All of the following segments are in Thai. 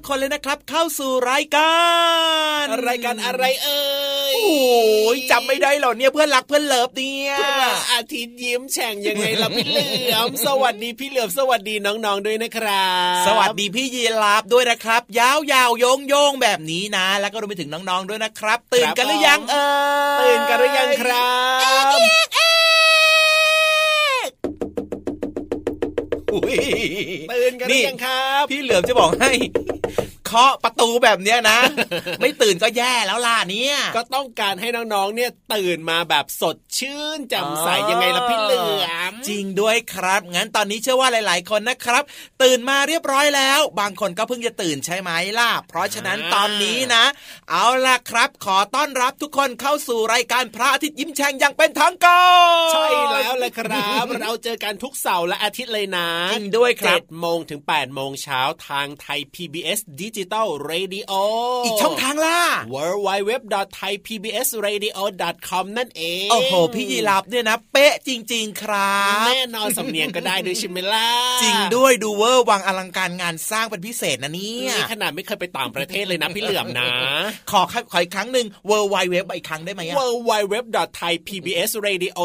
กๆคนเลยนะครับ เข้าสู่รายการรายการอะไรเอ่ยโอ้ยจำไม่ได้หรอเนี่ยเพื่อนรักเพื่อนเลิฟเนี่ยอาทิตย์ยิ้มแฉ่งยังไงล่ะพี่เหลือมสวัสดีพี่เหลือมสวัสดีน้องๆด้วยนะครับสวัสดีพี่ยีราฟด้วยนะครับ ยาวๆโยงโยงแบบนี้นะ แล้วก็รวมไปถึงน้องๆด้วยนะครับ ตื่นกันหรือยังเออตื่นกันหรือยังครับ ตื่นกันหรือยังครับ พี่เหลือมจะบอกให้ เคาะประตูแบบเนี้ยนะ ไม่ตื่นก็แย่แล้วล่ะเนี่ยก็ต้องการให้น้องๆเนี่ยตื่นมาแบบสดชื่นแจ่มใสยังไงล่ะพี่เหลือมจริงด้วยครับ งั้นตอนนี้เชื่อว่าหลายๆคนนะครับ ตื่นมาเรียบร้อยแล้ว บางคนก็เพิ่งจะตื่นใช่ไหมล่ะ เพราะฉะนั้นตอนนี้นะ เอาล่ะครับ ขอต้อนรับทุกคนเข้าสู่รายการพระอาทิตย์ยิ้มแฉ่งอย่างเป็นทางกาใช่แล้วเลยครับ เราเจอกันทุกเสาร์และอาทิตย์เลยนะจริงด้วยครับเจ็ดโมงถึงแปดโมงเช้าทางไทย PBS digital radio อีกช่องทางล่ะ w w w t h a i p b s r a d i o c o m นั่นเองโอ้โห พี่ยีราฟเนี่ยนะ เป๊ะจริง ๆ ครับ แน่นอนสำเนียงก็ได้ด้วยใช่ไหมล่ะ จริงด้วยดูเวอร์วังอลังการงานสร้างเป็นพิเศษนะเนี่ยขนาดไม่เคยไปต่างประเทศเลยนะพี่เหลือมนะ ขอขออีกครั้งหนึ่ง w w w อีกครั้งได้ไหม w w w t h a i p b s r a d i o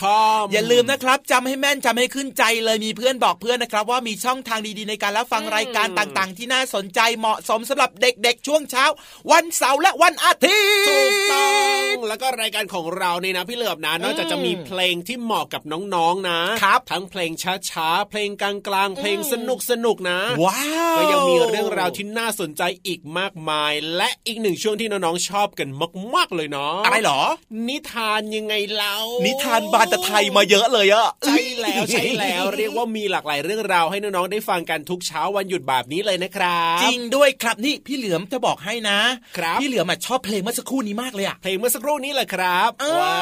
c o m อย่าลืมนะครับจำให้แม่นจำให้ขึ้นใจเลยมีเพื่อนบอกเพื่อนนะครับ ว่ามีช่องทางดีๆในการรับฟังรายการต่างๆ ที่น่าสนใจเหมาะสมสำหรับเด็กๆ ช่วงเช้า วันเสาร์และวันอาทิตย์ถูกต้องแล้วก็รายการของเราเนี่ยนะพี่เหลือบนะนอกจากจะมีเพลงที่เหมาะกับน้องๆนะครับทั้งเพลงช้าๆเพลงกลางๆเพลงสนุกสนุกๆนะว้าวก็ยังมีเรื่องราวที่น่าสนใจอีกมากมาย และอีกหนึ่งช่วงที่น้องๆชอบกันมากๆเลยเนาะอะไรเหรอ นิทานยังไงเล่านินิทานบานตะไทยมาเยอะเลยอะใช่แล้วใช่แล้วเรียกว่ามีหลากหลายเรื่องราวให้น้องๆได้ฟังกันทุกเช้าวันหยุดแบบนี้เลยนะครับ จริงด้วยครับนี่พี่เหลือมจะบอกให้นะครับพี่เหลือมอะชอบเพลงเมื่อสักครู่นี้มากเลยอะเพลงเมื่อสักครู่นี้แหละครับอ้าวว้า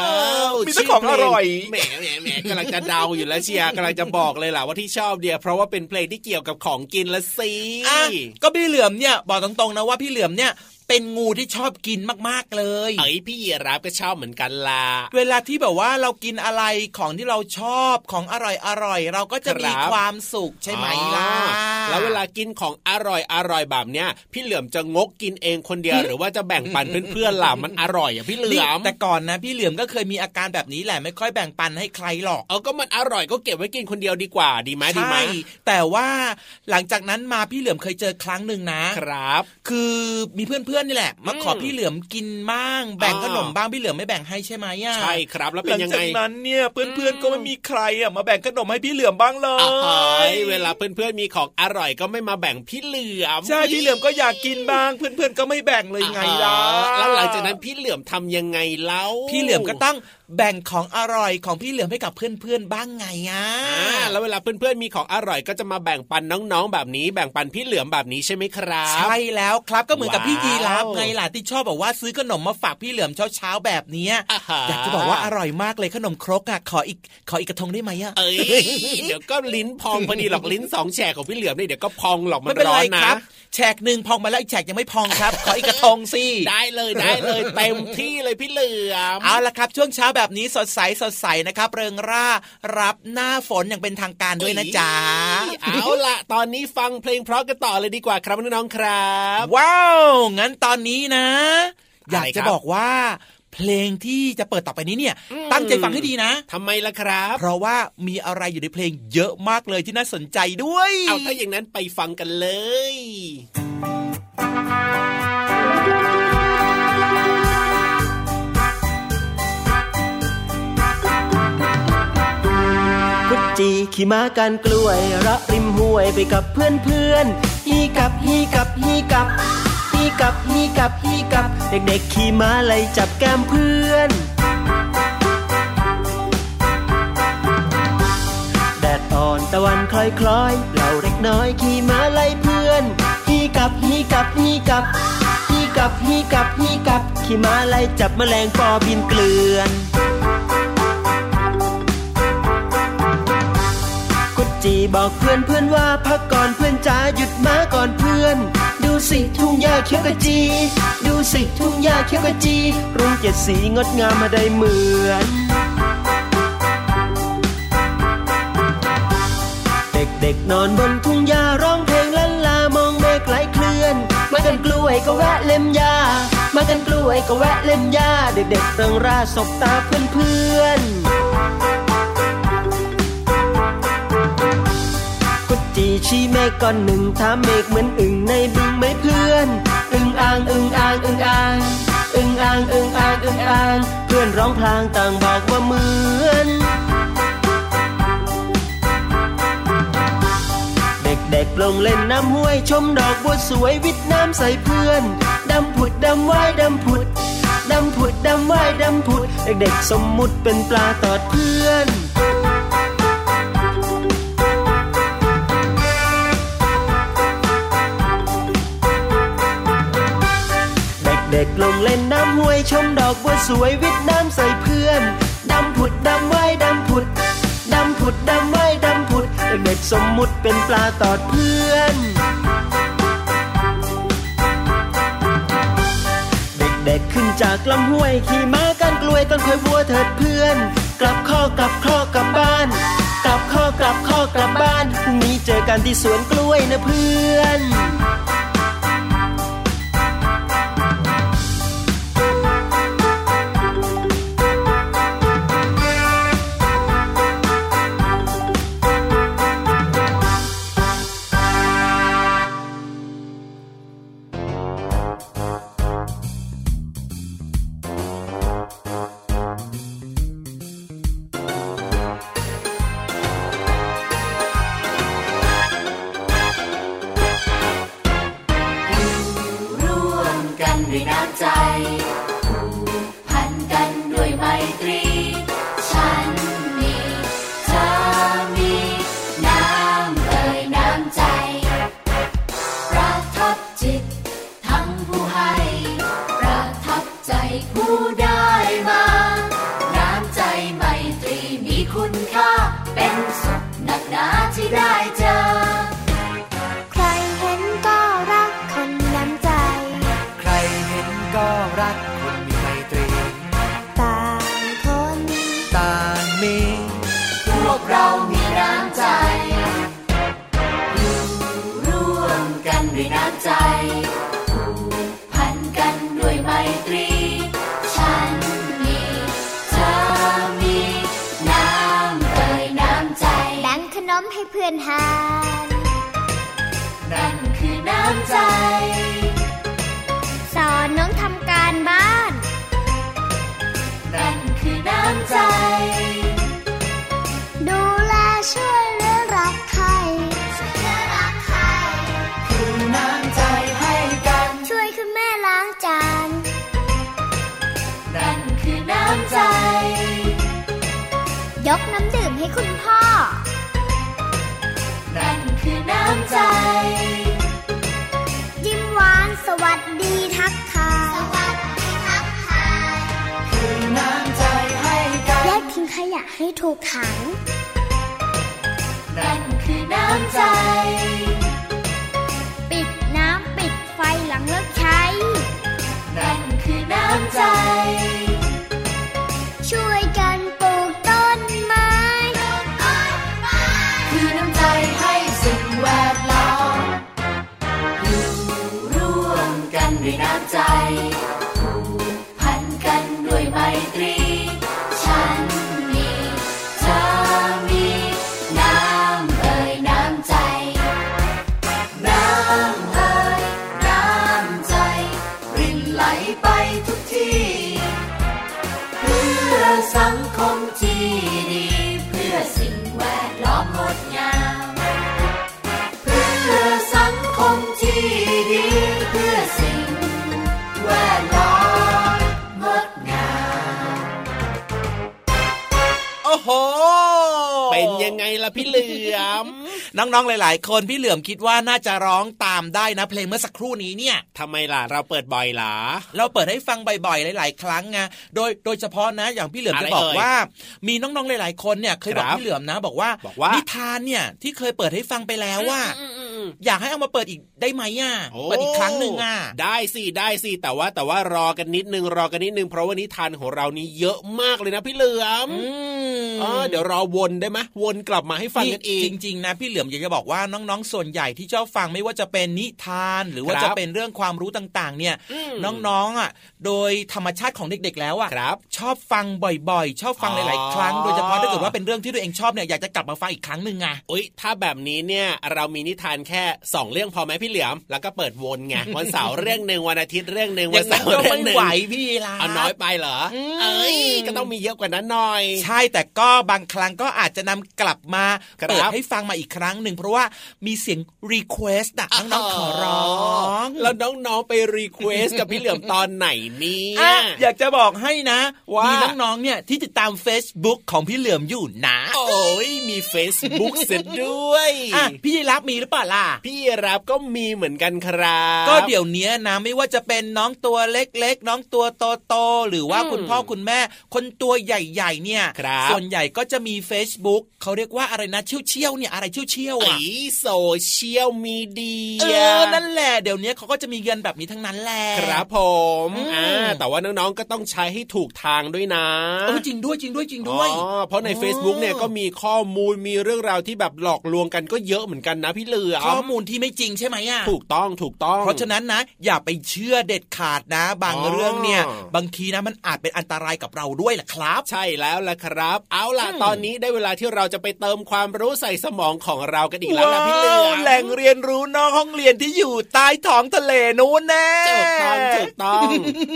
วมีแต่ของอร่อยชื่เพลงแหมแหมแหมกำลังจะเดาอยู่แล้วเชียร์กำลังจะบอกเลยล่ะว่าที่ชอบเดียวเพราะว่าเป็นเพลงที่เกี่ยวกับของกินละสิอะก็พี่เหลือมเนี่ยบอกตรงๆนะว่าพี่เหลือมเนี่ย เป็นงูที่ชอบกินมากๆเลย เอ้ยพี่ยีรับก็ชอบเหมือนกันล่ะ เวลาที่แบบว่าเรากินอะไรของที่เราชอบของอร่อยอร่อยเราก็จะมีครับความสุขใช่ไหมล่ะอ๋อแล้วเวลากินของอร่อยอร่อยแบบเนี้ย พี่เหลือมจะงกกินเองคนเดียวหรือว่าจะแบ่งปันเพื่อนๆล่ะมันอร่อยอะพี่เหลืนี่อมแต่ก่อนนะพี่เหลือมก็เคยมีอาการแบบนี้แหละไม่ค่อยแบ่งปันให้ใครหรอก เอาก็มันอร่อยก็เก็บไว้กินคนเดียวดีกว่าดีไหมดีไหมใช่แต่ว่าหลังจากนั้นมาพี่เหลือมเคยเจอครั้งหนึ่งนะครับ คือมีเพื่อนๆนี่แหละมาขออืมพี่เหลือมกินบ้างแบ่งอ่าขนมบ้างพี่เหลือมไม่แบ่งให้ใช่ไหมอะใช่ครับแล้วเป็นยังหลัไงจากนั้นเนี่ยเพื่อนๆก็ไม่มีใครอะมาแบ่งขนมให้พี่เหลือมบ้างเลอ่าหายยเวลาเพื่อนๆมีของอร่อยก็ไม่มาแบ่งพี่เหลือมใช่พี่เหลือมก็อยากกินบ้างเพื่อนๆก็ไม่แบ่งเลยไงล่ะอ่าแล้วหลังจากนั้นพี่เหลือมทำยังไงเล่าพี่เหลือมก็ต้อง แบ่งของอร่อยของพี่เหลือมให้กับเพื่อนๆบ้างไงอะอ่าแล้วเวลาเพื่อนๆมีของอร่อยก็จะมาแบ่งปันน้องๆแบบนี้ แบ่งปันพี่เหลือมแบบนี้ใช่ไหมครับ ใช่แล้วครับก็เหมือนกับพี่ว้าวยีราฟไงล่ะที่ชอบบอกว่าซื้อขนมมาฝากพี่เหลือมเช้าๆแบบเนี้ยอ่าฮะอยากจะบอกว่าอร่อยมากเลยขนมครกอะขออีกขออีกกระทงได้ไหมอะเอ้ยเดี๋ยวก็ลิ้นพองพอดีหรอกลิ้นสองแฉกของพี่เหลือมนี่เดี๋ยวก็พองหรอกมัไม่นเป็นร้อไรนนะครับแฉกหนึ่งพองมาแล้วอีกแฉกยังไม่พองครับ ขออีกกระทงสิได้เลยได้เลยเต็มที่เลยพี่เหลือมเอาละครับช่วงเช้าแบบนี้สดใสสดใสนะครับ เริงร่ารับหน้าฝนอย่างเป็นทางการด้วยนะจ๊ะเอาล่ะตอนนี้ฟังเพลงเพราะกันต่อเลยดีกว่าครับน้องๆครับ ว้าว งั้นตอนนี้นะ อยากอะไรคจะรับบอกว่าเพลงที่จะเปิดต่อไปนี้เนี่ยอืมตั้งใจฟังให้ดีนะทำไมล่ะครับ เพราะว่ามีอะไรอยู่ในเพลงเยอะมากเลยที่น่าสนใจด้วย เอาถ้าอย่างนั้นไปฟังกันเลย จีขี่ม้ากันกล้วยระริมห้วยไปกับเพื่อนเพื่อนฮีกับฮีกับฮีกับฮีกับฮีกับฮีกับ เด็กๆขี่ม้าไล่จับแก้มเพื่อนแดดอ่อนตะวันคล้อยคล้อยเราเด็กน้อยขี่ม้าไล่เพื่อนฮีกับฮีกับฮีกับฮีกับฮีกับฮีกับขี่ม้าไล่จับแมลงปอบินเกลื่อน จีบอกเพื่อนเพื่อนว่าพักก่อนเพื่อนจ๋าหยุดมาก่อนเพื่อน ดูสิทุ่งหญ้าเขียวกะจี ดูสิทุ่งหญ้าเขียวกะจีรุ้งเจ็ดสีงดงามมาได้เหมือนเด็กๆนอนบนทุ่งหญ้าร้องเพลงลันลามองเมฆไหลเคลื่อน มากันกล้วยก็แวะเล่มหญ้ามากันกล้วยก็แวะเล่มหญ้าเด็กๆเริงร่าสบตาเพื่อนๆ ชี้เมฆก้อนหนึ่งถามเมฆเหมือนอึ่งในบึงไหมเพื่อน อึ่งอ่างอึ่งอ่างอึ่งอ่างอึ่งอ่างอึ่งอ่างอึ่งอ่างเพื่อนร้องพลางต่างบอกว่าเหมือนเด็กๆลงเล่นน้ำห้วยชมดอกบัวสวยวิทน้ำใส่เพื่อน ดำผุดดำว่ายดำผุด ดำผุดดำว่ายดำผุด เด็กๆสมมุติเป็นปลาตอดเพื่อน วยชมดอกบัวสวยวิทน้ำใส่เพื่อน ดำผุดดำว่ายดำผุด ดำผุดดำว่ายดำผุดเด็กสมมุติเป็นปลาตอดเพื่อน เด็กๆขึ้นจากลำห้วยขี่ม้ากันกล้วยต้นคอยวัวเถิดเพื่อน กลับข้อกลับข้อกลับบ้าน กลับข้อกลับข้อกลับบ้านพรุ่งนี้เจอกันที่สวนกล้วยนะเพื่อน ใจ ยิ้มหวานสวัสดีทักทายสวัสดีทักทายคือน้ำใจให้กันแยกทิ้งขยะให้ถูกถังนั่นคือน้ำใจ ปิดน้ำปิดไฟหลังเลิกใช้ นั่นคือน้ำใจ น้องๆหลาย ๆ คนพี่เหลือมคิดว่าน่าจะร้องตามได้นะ เพลงเมื่อสักครู่นี้เนี่ยทำไมล่ะเราเปิดบ่อยล่ะเราเปิดให้ฟังบ่อยๆหลาย ๆ ครั้งไงโดยโดยเฉพาะนะอย่างพี่เหลือมอะไรจะบอกเอ่ยว่า มีน้องๆหลาย ๆ คนเนี่ยเคยบอกครับพี่เหลือมนะบอกว่าบอกว่านิทานเนี่ยที่เคยเปิดให้ฟังไปแล้วว่า อืมอืมอืมอยากให้เอามาเปิดอีกได้ไหมอะโอ้เปิดอีกครั้งหนึ่งอะได้สิได้สิแต่ว่าแต่ว่ารอกันนิดนึงรอกันนิดนึงเพราะว่านิทานของเรานี้เยอะมากเลยนะพี่เหลือมอืมเออเดี๋ยวรอวนได้ไหมวนกลับมาให้ฟังกันอีกจริงๆนะพี่เหลือมอยากจะบอกว่าน้องๆ ส่วนใหญ่ที่ชอบฟังไม่ว่าจะเป็นนิทาน หรือว่าครับจะเป็นเรื่องความรู้ต่างๆ เนี่ยอืมน้องๆอะ โดยธรรมชาติของเด็กๆ แล้วอะครับชอบฟังบ่อยๆ ชอบฟังหลายๆ ครั้งอ๋อโดยเฉพาะถ้าเกิดว่าเป็นเรื่องที่ตัวเองชอบเนี่ยอยากจะกลับมาฟังอีกครั้งหนึ่งไงอุ้ยถ้าแบบนี้เนี่ยเรามีนิทานแค่สองเรื่องพอไหมพี่เหลือมแล้วก็เปิดวนไงวันเสาร์เรื่องหนึ่งวันอาทิตย์เรื่องหนึ่งอวันย่างเสานั้นร์ก็เรื่องไม่หนึ่งไหวพี่ลาเอาน้อยไปเหรออมเอ้ยก็ต้องมีเยอะกว่านั้นหน่อย ใช่แต่ก็บางครั้งก็อาจจะนำกลับมาครับเปิดให้ฟังมาอีกครั้งหนึ่งเพราะว่ามีเสียง request อะน้องๆขอร้องแล้วน้องๆไป request กับพี่เหลือมตอนไหนเนี่อะยอยากจะบอกให้นะว่ามีน้องๆเนี่ยที่ติดตาม Facebook ของพี่เหลือมอยู่นะโอ้ยมี Facebook เสร็จด้วยอะพี่ราฟมีหรือเปล่าล่ะพี่ราฟก็มีเหมือนกันครับ ก็เดี๋ยวเนี้ยนะไม่ว่าจะเป็นน้องตัวเล็กๆ น้องตัวโตๆหรือว่าอืมคุณพ่อคุณแม่ คนตัวใหญ่ๆ เนี่ยครับส่วนใหญ่ก็จะมี Facebook เขาเรียกว่าอะไรนะเชี่ยวเชี่ยวๆเนี่ยอะไรเชี่ยวเชี่ยวๆไออะโซเชียลมีเดีเอยอนั่นแหละเดี๋ยวนี้เขาก็จะมีเงินแบบนี้ทั้งนั้นแหละครับผมอืมอ่าแต่ว่าน้องๆก็ต้องใช้ให้ถูกทางด้วยนะเออจริงด้วยจริงด้วยจริงด้วยอ๋อเพราะใน Facebook เนี่ยก็มีข้อมูลมีเรื่องราวที่แบบหลอกลวงกันก็เยอะเหมือนกันนะพี่เหลือมข้อมูลที่ไม่จริงใช่ไหมอะถูกต้องถูกต้อง เพราะฉะนั้นนะ อย่าไปเชื่อเด็ดขาดนะ บางอ๋อเรื่องเนี่ย บางทีนะมันอาจเป็นอันตรายกับเราด้วยแหละครับ ใช่แล้วล่ะครับ เอาล่ะอืมตอนนี้ได้เวลาที่เราจะไปเติมความรู้ใส่สมองของเรากันอีกแล้วนะพี่เหลือมแหล่งเรียนรู้นอกห้องเรียนที่อยู่ใต้ท้องทะเลนู้นแน่ถูกต้องถูกต้อง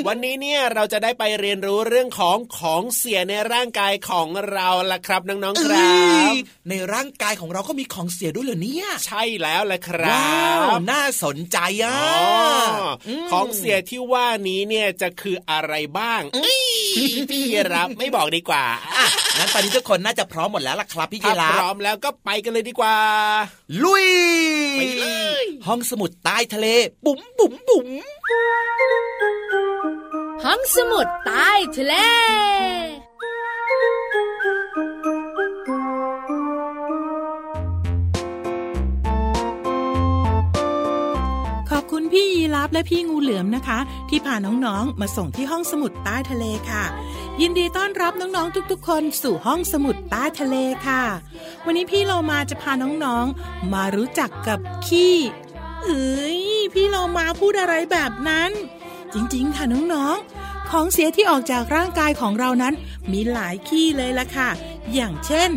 วันนี้เนี่ยเราจะได้ไปเรียนรู้เรื่องของของเสียในร่างกายของเราล่ะครับน้องๆคเอ้รับยในร่างกายของเราก็มีของเสียด้วยเหรอเนี่ย ใช่แล้วล่ะครัว้าวบน่าสนใจอะอ๋ออมของเสียที่ว่านี้เนี่ยจะคืออะไรบ้างพี่รับไม่บอกดีกว่าอะงั้นตอนนี้ทุกคนน่าจะพร้อมหมดแล้วล่ะครับพี่เจถ้าลาพร้อมแล้วก็ไปกันเลยดีกว่า ลุยไปเลยห้องสมุดใต้ทะเล บุ๋มบุ๋มบุ๋มห้องสมุดใต้ทะเล พี่ยีรับและพี่งูเหลือมนะคะ ที่พาน้องๆ มาส่งที่ห้องสมุดใต้ทะเลค่ะ ยินดีต้อนรับน้องๆ ทุกๆ คนสู่ห้องสมุดใต้ทะเลค่ะ วันนี้พี่เรามาจะพาน้องๆ มารู้จักกับขี้เอ้ยพี่เรามาพูดอะไรแบบนั้น จริงๆ ค่ะน้องๆ ของเสียที่ออกจากร่างกายของเรานั้น มีหลายขี้เลยล่ะค่ะ อย่างเช่น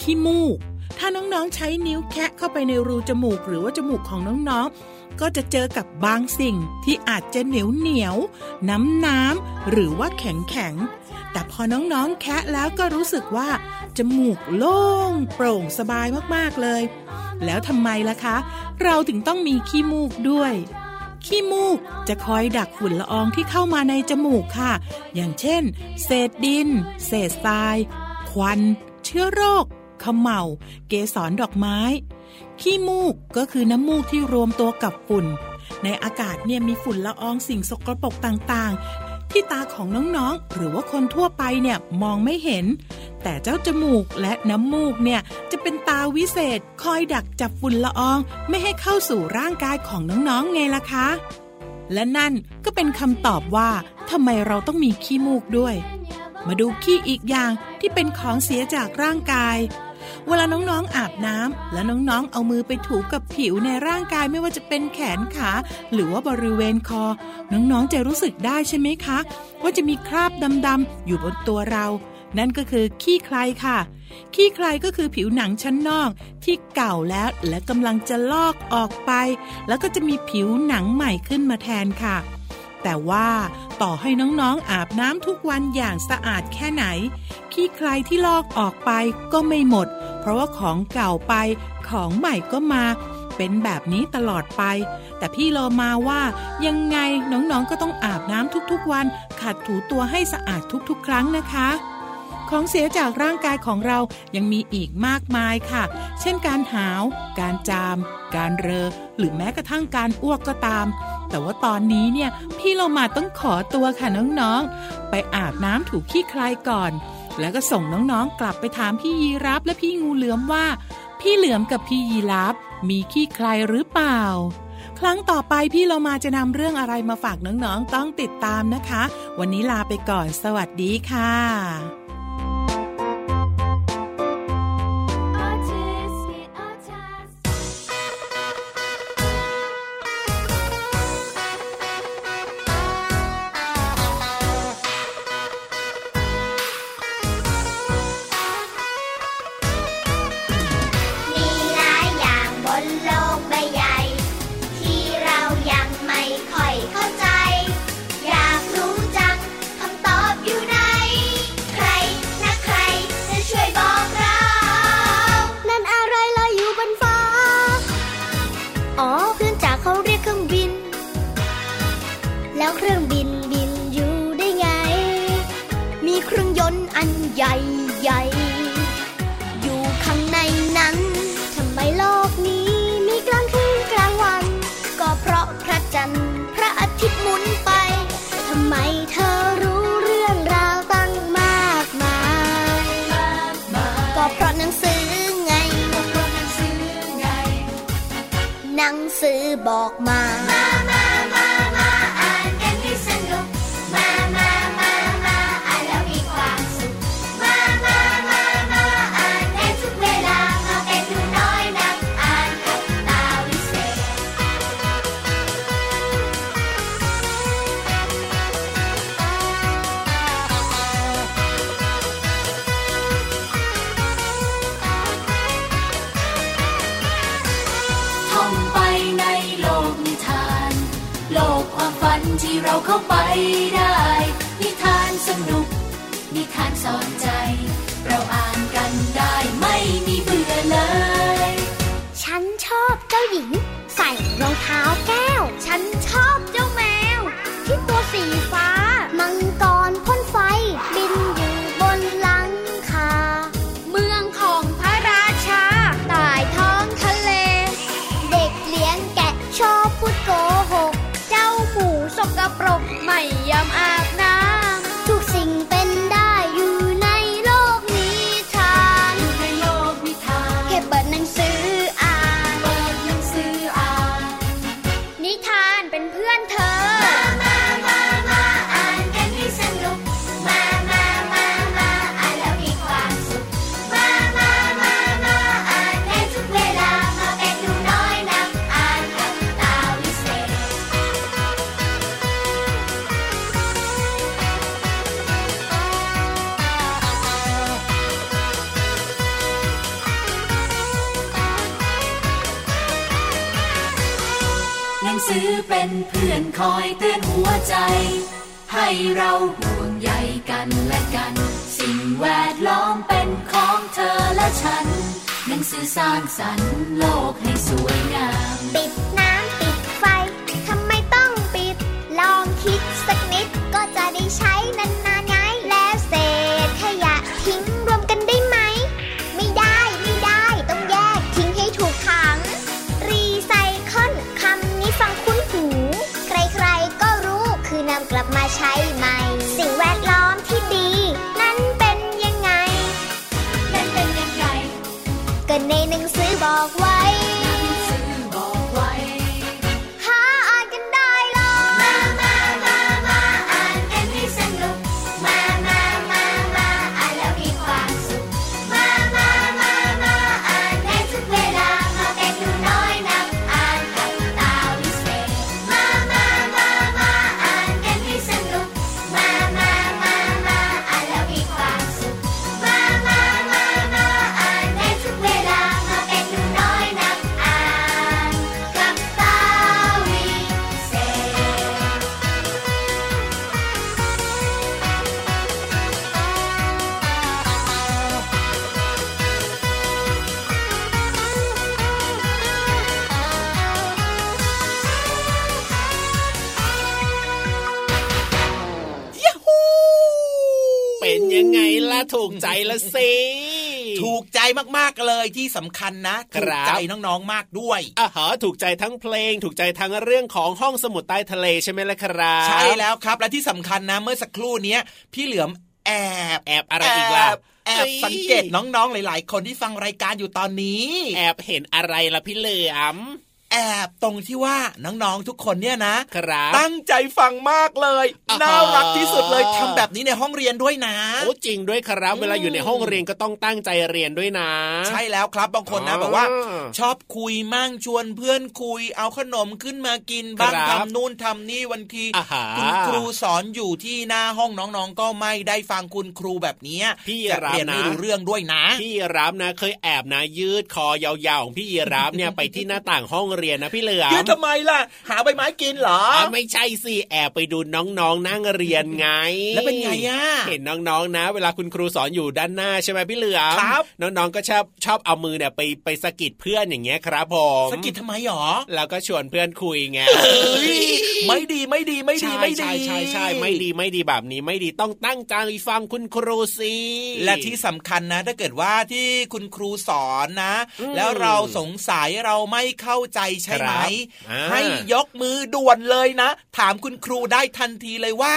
ขี้มูกถ้าน้องๆ ใช้นิ้วแคะเข้าไปในรูจมูกหรือว่าจมูกของน้องๆ ก็จะเจอกับบางสิ่งที่อาจจะเหนียวเหนียวน้ำน้ำหรือว่าแข็งแข็งแต่พอน้องๆแคะแล้วก็รู้สึกว่า จมูกโล่ง โปร่งสบายมากๆเลย แล้วทำไมล่ะคะ เราถึงต้องมีขี้มูกด้วยขี้มูกจะคอยดักฝุ่นละอองที่เข้ามาในจมูกค่ะ อย่างเช่น เศษดิน เศษทราย ควัน เชื้อโรคขมเหลาเกสรดอกไม้ ขี้มูกก็คือน้ำมูกที่รวมตัวกับฝุ่น ในอากาศเนี่ยมีฝุ่นละอองสิ่งสกรปรกต่างๆ ที่ตาของน้องๆ หรือว่าคนทั่วไปเนี่ยมองไม่เห็น แต่เจ้าจมูกและน้ำมูกเนี่ยจะเป็นตาวิเศษ คอยดักจับฝุ่นละอองไม่ให้เข้าสู่ร่างกายของน้องๆไงล่ะคะ และนั่นก็เป็นคำตอบว่าทำไมเราต้องมีขี้มูกด้วย มาดูขี้อีกอย่างที่เป็นของเสียจากร่างกาย เวลาน้องๆอาบน้ำแล้วน้องๆเอามือไปถูกับผิวในร่างกายไม่ว่าจะเป็นแขนขา หรือว่าบริเวณคอ น้องๆจะรู้สึกได้ใช่ไหมคะ ว่าจะมีคราบดำๆอยู่บนตัวเรา นั่นก็คือขี้ใครค่ะขี้ใครก็คือผิวหนังชั้นนอกที่เก่าแล้วและกำลังจะลอกออกไป แล้วก็จะมีผิวหนังใหม่ขึ้นมาแทนค่ะ แต่ว่าต่อให้น้องๆอาบน้ำทุกวันอย่างสะอาดแค่ไหน ขี้ใครที่ลอกออกไปก็ไม่หมด เพราะว่าของเก่าไปของใหม่ก็มา เป็นแบบนี้ตลอดไป แต่พี่โลมาว่ายังไงน้องๆก็ต้องอาบน้ำทุกๆวัน ขัดถูตัวให้สะอาดทุกๆ ครั้งนะคะของเสียจากร่างกายของเรายังมีอีกมากมายค่ะ เช่นการหาว การจาม การเรอ หรือแม้กระทั่งการอ้วกก็ตาม แต่ว่าตอนนี้เนี่ยพี่เรามาต้องขอตัวค่ะน้องๆ ไปอาบน้ำถูขี้ใครก่อน แล้วก็ส่งน้องๆ กลับไปถามพี่ยีรับและพี่งูเหลือมว่า พี่เหลือมกับพี่ยีรับมีขี้ใครหรือเปล่า ครั้งต่อไปพี่เรามาจะนำเรื่องอะไรมาฝากน้องๆ ต้องติดตามนะคะ วันนี้ลาไปก่อน สวัสดีค่ะ หญิง ใส่รองเท้าแก้ ร้างสรรค์โลก เลยที่สำคัญนะครัถูบกใจน้องๆมากด้วยอ่าฮะถูกใจทั้งเพลง ถูกใจทั้งเรื่องของห้องสมุดใต้ทะเลใช่ไหมล่ะครับใช่แล้วครับ และที่สำคัญนะเมื่อสักครู่เนี้ยพี่เหลือมแอบแอบอะไรอีกล่ะแอบแอบสังเกตน้องๆ หลาย ๆ คนที่ฟังรายการอยู่ตอนนี้ แอบเห็นอะไรล่ะพี่เหลือม แอบตรงที่ว่าน้องๆทุกคนเนี่ยนะครับตั้งใจฟังมากเลยอ่าฮะน่ารักที่สุดเลยทำแบบนี้ในห้องเรียนด้วยนะโอ้จริงด้วยครับ เวลาอยู่ในห้องเรียนก็ต้องตั้งใจเรียนด้วยนะ ใช่แล้วครับบางคนนะอ๋อบอกว่า ชอบคุยมั่งชวนเพื่อนคุย เอาขนมขึ้นมากินบ้างครับทำนู่นทำนี่วันทีอ่าฮะคุณครูสอนอยู่ที่หน้าห้องน้องๆ ก็ไม่ได้ฟังคุณครูแบบเนี้ยพี่จะรามเรียนไม่นะรู้เรื่องด้วยนะ พี่ยีรับนะ เคยแอบนะยืดคอยาวๆของพี่ยีรับเนี่ยไปที่หน้าต่างห้องเรียนนะพี่เหลือมยืดทำไมล่ะ หาใบไม้กินเหรออะไม่ใช่สิแอบไปดูน้องๆนั่งเรียนไง แล้วเป็นไงอะเห็นน้องๆนะ เวลาคุณครูสอนอยู่ด้านหน้าใช่ไหมพี่เหลือมครับน้องๆก็ชอบชอบเอามือเนี่ยไปไปสะกิดเพื่อนอย่างเงี้ยครับผมสะกิดทำไมหรอแล้วก็ชวนเพื่อนคุยไงเอ้ยไม่ดีไม่ดีไม่ดีใช่ไม่ดีใช่ใช่ใช่ไม่ดีไม่ดีแบบนี้ไม่ดีต้องตั้งใจฟังคุณครูสิและที่สำคัญนะ ถ้าเกิดว่าที่คุณครูสอนนะอืมแล้วเราสงสัยเราไม่เข้าใจใช่ไหมครับอ่าให้ยกมือด่วนเลยนะ ถามคุณครูได้ทันทีเลยว่า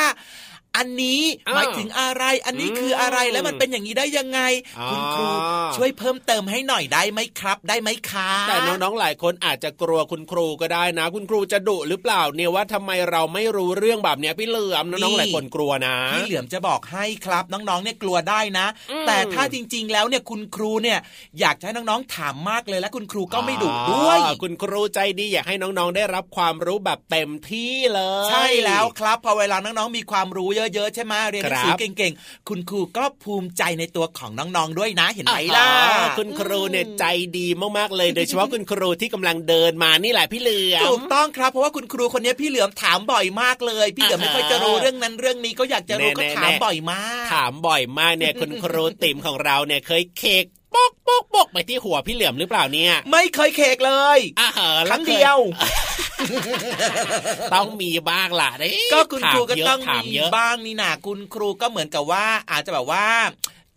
อันนี้อ้าวหมายถึงอะไร อันนี้คืออะไรอืมแล้วมันเป็นอย่างนี้ได้ยังไงอ๋อคุณครูช่วยเพิ่มเติมให้หน่อยได้ไหมครับ ได้ไหมคะแต่น้องๆหลายคนอาจจะกลัวคุณครูก็ได้นะ คุณครูจะดุหรือเปล่าเนี่ยว่าทำไมเราไม่รู้เรื่องแบบเนี้ยพี่เหลือมน้องๆหลายคนกลัวนะพี่เหลือมจะบอกให้ครับ น้องๆเนี่ยกลัวได้นะอืมแต่ถ้าจริง ๆ แล้วเนี่ยคุณครูเนี่ยอยากจะให้น้องๆถามมากเลยและคุณครูก็ไม่ดุด้วยอ๋อคุณครูใจดีอยากให้น้องๆได้รับความรู้แบบเต็มที่เลย ใช่แล้วครับพอเวลาน้องๆมีความรู้เยอะๆใช่ไหมเรียนหนังสือครับเก่งๆ คุณครูก็ภูมิใจในตัวของน้องๆด้วยนะเห็นไหมล่ะอ๋อคุณครูเนี่ยใจดีมากๆเลยโดยเฉพาะคุณครูที่กำลังเดินมานี่แหละพี่เหลือมถูกต้องครับเพราะว่าคุณครูคนนี้พี่เหลือมถามบ่อยมากเลย พี่เหลือมไม่ค่อยจะรู้เรื่องนั้นเรื่องนี้ก็อยากจะรู้ก็แน่ๆถามบ่อยมาก ถามบ่อยมากเนี่ยคุณครูติ๋มของเราเนี่ยเคยเคก ปอกปอกปอกไปที่หัวพี่เหลือมหรือเปล่าเนี่ย ไม่เคยเคกเลยอ่าเหอะคแล้รั้งเดียว ต้องมีบ้างล่ะนี่ก็คุณครูก็ถามเยะต้องถามมีเยอะบ้างนี่นะคุณครูก็เหมือนกับว่าอาจจะแบบว่า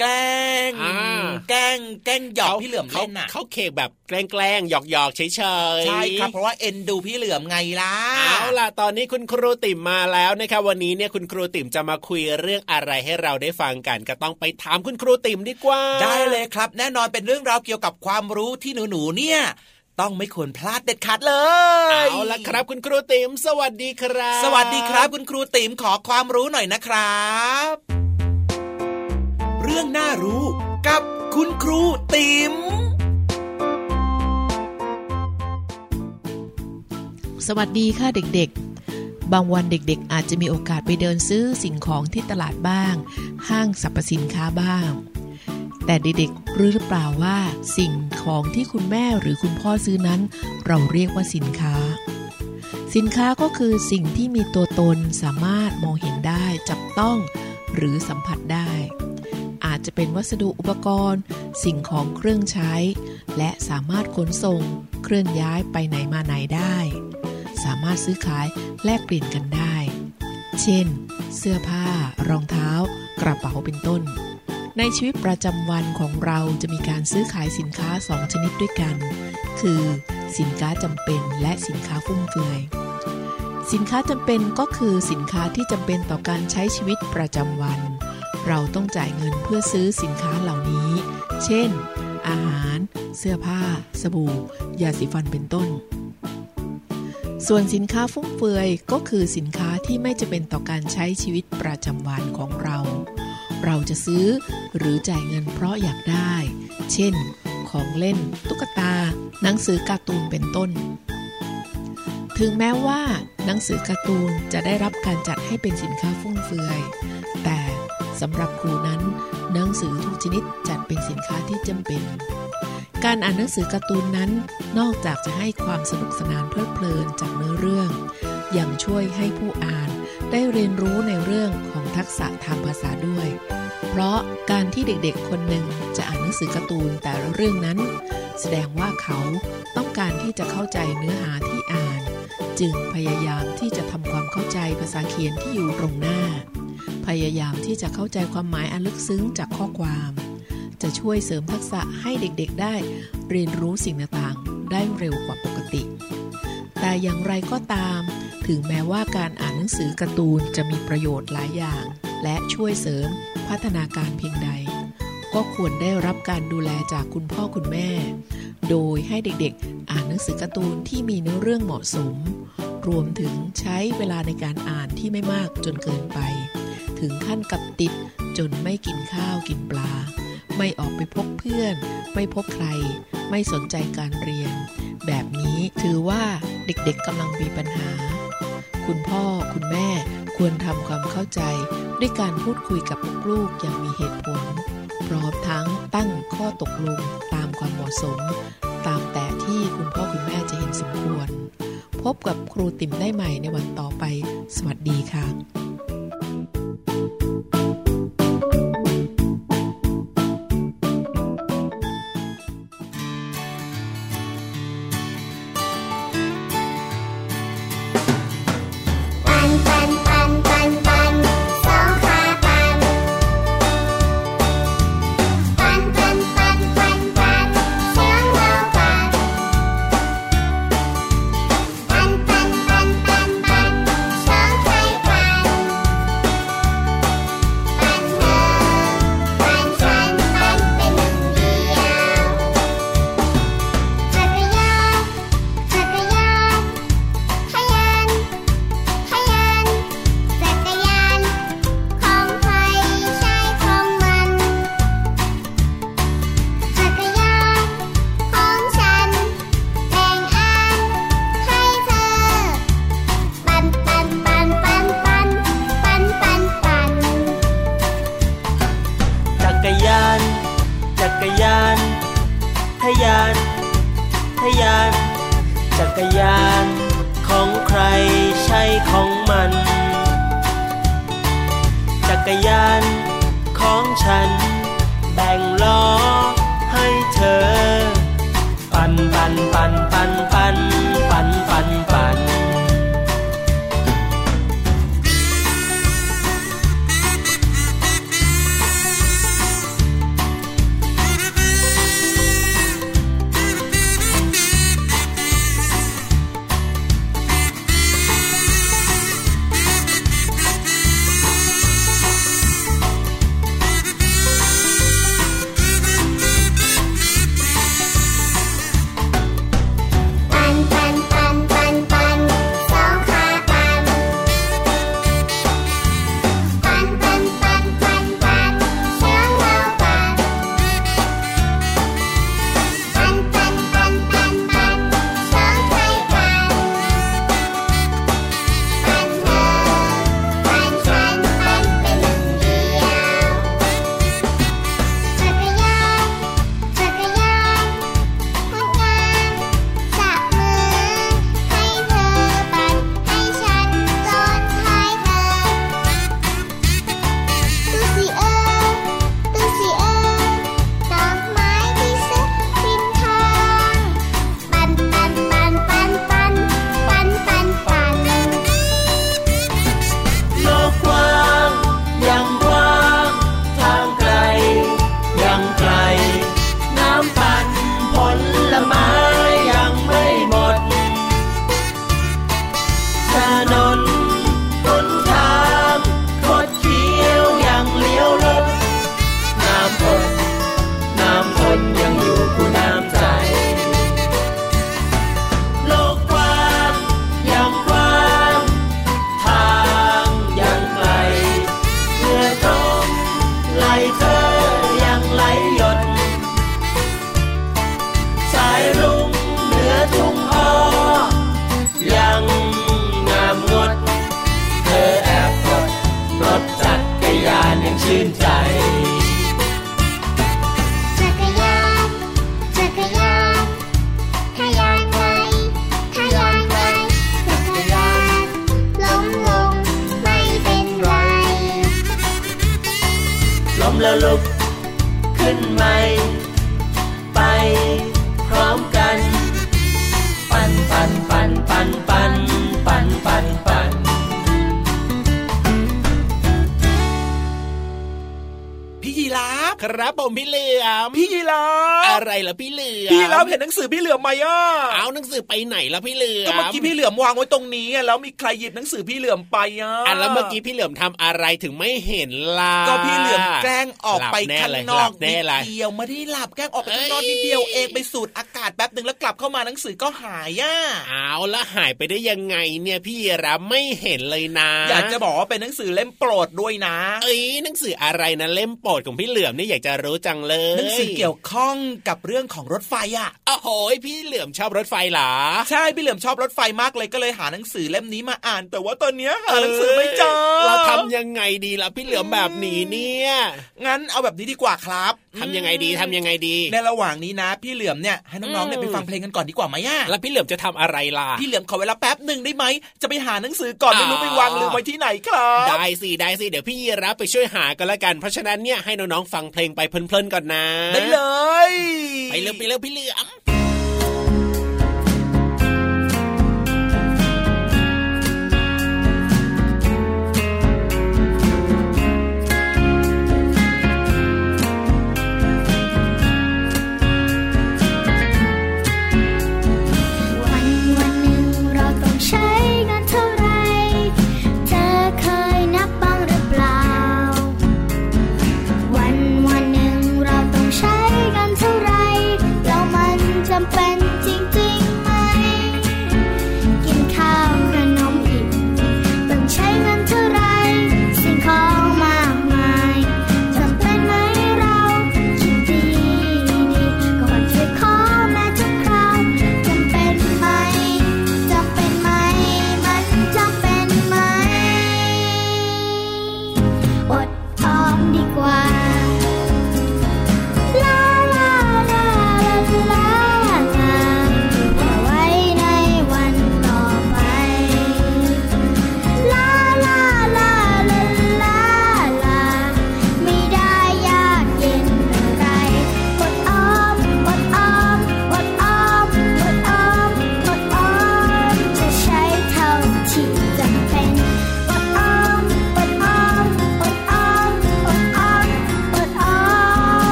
แกล้งอ่าแกล้งแกล้งหยอกพี่เหลือมเขาเล่นน่ะเขาเคกแบบแกล้งๆหยอกหยอกๆเฉยๆใช่ครับเพราะว่าเอ็นดูพี่เหลือมไงล่ะเอาล่ะตอนนี้คุณครูติ๋มมาแล้วนะครับวันนี้เนี่ยคุณครูติ๋มจะมาคุยเรื่องอะไรให้เราได้ฟังกันก็ต้องไปถามคุณครูติ๋มดีกว่า ได้เลยครับ แน่นอนเป็นเรื่องราวเกี่ยวกับความรู้ที่หนูๆเนี่ยต้องไม่ควรพลาดเด็ดขาดเลย เอาล่ะครับคุณครูติ๋มสวัสดีครับ สวัสดีครับคุณครูติ๋มขอความรู้หน่อยนะครับ เรื่องน่ารู้กับคุณครูติ๋มสวัสดีค่ะเด็กๆ บางวันเด็กๆ อาจจะมีโอกาสไปเดินซื้อสิ่งของที่ตลาดบ้าง ห้างสรรพสินค้าบ้าง แต่เด็กๆรู้หรือเปล่าว่า สิ่งของที่คุณแม่หรือคุณพ่อซื้อนั้น เราเรียกว่าสินค้า สินค้าก็คือสิ่งที่มีตัวตนสามารถมองเห็นได้จับต้องหรือสัมผัสได้ อาจจะเป็นวัสดุอุปกรณ์ สิ่งของเครื่องใช้ และสามารถขนส่ง เคลื่อนย้ายไปไหนมาไหนได้ สามารถซื้อขายแลกเปลี่ยนกันได้ เช่น เสื้อผ้า รองเท้า กระเป๋าเป็นต้น ในชีวิตประจำวันของเราจะมีการซื้อขายสินค้าสองชนิดด้วยกัน คือสินค้าจำเป็นและสินค้าฟุ่มเฟือยสินค้าจำเป็นก็คือสินค้าที่จำเป็นต่อการใช้ชีวิตประจำวัน เราต้องจ่ายเงินเพื่อซื้อสินค้าเหล่านี้ เช่น อาหาร เสื้อผ้า สบู่ ยาสีฟันเป็นต้น ส่วนสินค้าฟุ่มเฟือยก็คือสินค้าที่ไม่จะเป็นต่อการใช้ชีวิตประจำวันของเรา เราจะซื้อหรือจ่ายเงินเพราะอยากได้ เช่น ของเล่น ตุ๊กตา หนังสือการ์ตูนเป็นต้น ถึงแม้ว่าหนังสือการ์ตูนจะได้รับการจัดให้เป็นสินค้าฟุ่มเฟือย แต่สำหรับครูนั้น หนังสือทุกชนิดจัดเป็นสินค้าที่จำเป็น การอ่านหนังสือการ์ตูนนั้น นอกจากจะให้ความสนุกสนานเพลิดเพลินจากเนื้อเรื่อง ยังช่วยให้ผู้อ่านได้เรียนรู้ในเรื่องของทักษะทางภาษาด้วย เพราะการที่เด็กๆ คนหนึ่งจะอ่านหนังสือการ์ตูนแต่ละเรื่องนั้น แสดงว่าเขาต้องการที่จะเข้าใจเนื้อหาที่อ่าน จึงพยายามที่จะทำความเข้าใจภาษาเขียนที่อยู่ตรงหน้า พยายามที่จะเข้าใจความหมายอันลึกซึ้งจากข้อความ จะช่วยเสริมทักษะให้เด็กๆได้ เรียนรู้สิ่งต่างๆ ได้เร็วกว่าปกติ แต่อย่างไรก็ตาม ถึงแม้ว่าการอ่านหนังสือการ์ตูนจะมีประโยชน์หลายอย่าง และช่วยเสริมพัฒนาการเพียงใด ก็ควรได้รับการดูแลจากคุณพ่อคุณแม่ โดยให้เด็กๆ อ่านหนังสือการ์ตูนที่มีเนื้อเรื่องเหมาะสม รวมถึงใช้เวลาในการอ่านที่ไม่มากจนเกินไป ถึงขั้นกับติดจนไม่กินข้าวกินปลา ไม่ออกไปพบเพื่อน ไม่พบใคร ไม่สนใจการเรียน แบบนี้ถือว่าเด็กๆกำลังมีปัญหา คุณพ่อคุณแม่ควรทำความเข้าใจ ด้วยการพูดคุยกับลูกๆอย่างมีเหตุผล พร้อมทั้งตั้งข้อตกลงตามความเหมาะสม ตามแต่ที่คุณพ่อคุณแม่จะเห็นสมควร พบกับครูติ๋มได้ใหม่ในวันต่อไป สวัสดีค่ะ ครับผมพี่เหลือมพี่ยีราฟอะไรล่ะพี่เหลือมพี่ยีราฟเห็นหนังสือพี่เหลือมไหมอะเอาหนังสือไปไหนล่ะพี่เหลือมก็เมื่อกี้พี่เหลือมวางไว้ตรงนี้อะแล้วมีใครหยิบหนังสือพี่เหลือมไปอะอะแล้วเมื่อกี้พี่เหลือมทำอะไรถึงไม่เห็นล่ะก็พี่เหลือมแกล้งออกไปหลับแน่ข้างเลยนอกหลับแน่นิดเลยเดียวไม่ได้หลับแกล้งออกไปข้างนอกเอ้ยนิดเดียวเองไปสูดอากาศแป๊บหนึ่งแล้วกลับเข้ามาหนังสือก็หายอะเอาแล้วหายไปได้ยังไงเนี่ยพี่รับไม่เห็นเลยนะ อยากจะบอกว่าเป็นหนังสือเล่มโปรดด้วยนะ เอ้ยหนังสืออะไรนะเล่มโปรดของพี่เหลือมเนี่ยอยากจะรู้จังเลยหนังสือเกี่ยวข้องกับเรื่องของรถไฟอะโอ้โหพี่เหลือมชอบรถไฟเหรอใช่พี่เหลือมชอบรถไฟมากเลยก็เลยหาหนังสือเล่มนี้มาอ่าน แต่ว่าตอนเนี้ยหาหนังสือไม่เจอเราทำยังไงดีล่ะพี่เหลือมแบบนี้เนี่ยงั้นเอาแบบนี้ดีกว่าครับทำยังไงดีทำยังไงดี ในระหว่างนี้นะ พี่เหลือมเนี่ยให้น้องๆเนี่ยไปฟังเพลงกันก่อนดีกว่าไหมอะแล้วพี่เหลือมจะทำอะไรล่ะพี่เหลือมขอเวลาแป๊บหนึ่งได้ไหมจะไปหาหนังสือก่อนไม่รู้อ๋อไปวางลืมไว้ที่ไหนครับได้สิได้สิเดี๋ยวพี่ยีรับไปช่วยหากันละกัน เพราะฉะนั้นเนี่ยให้น้องๆฟังเพลงไปเพลินๆก่อนนะ ได้เลย ไปเร็วไปเร็วพี่เหลือม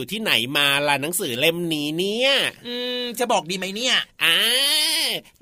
อยู่ที่ไหนมาล่ะหนังสือเล่มนี้เนี่ย อืมจะบอกดีไหมเนี่ยอ่า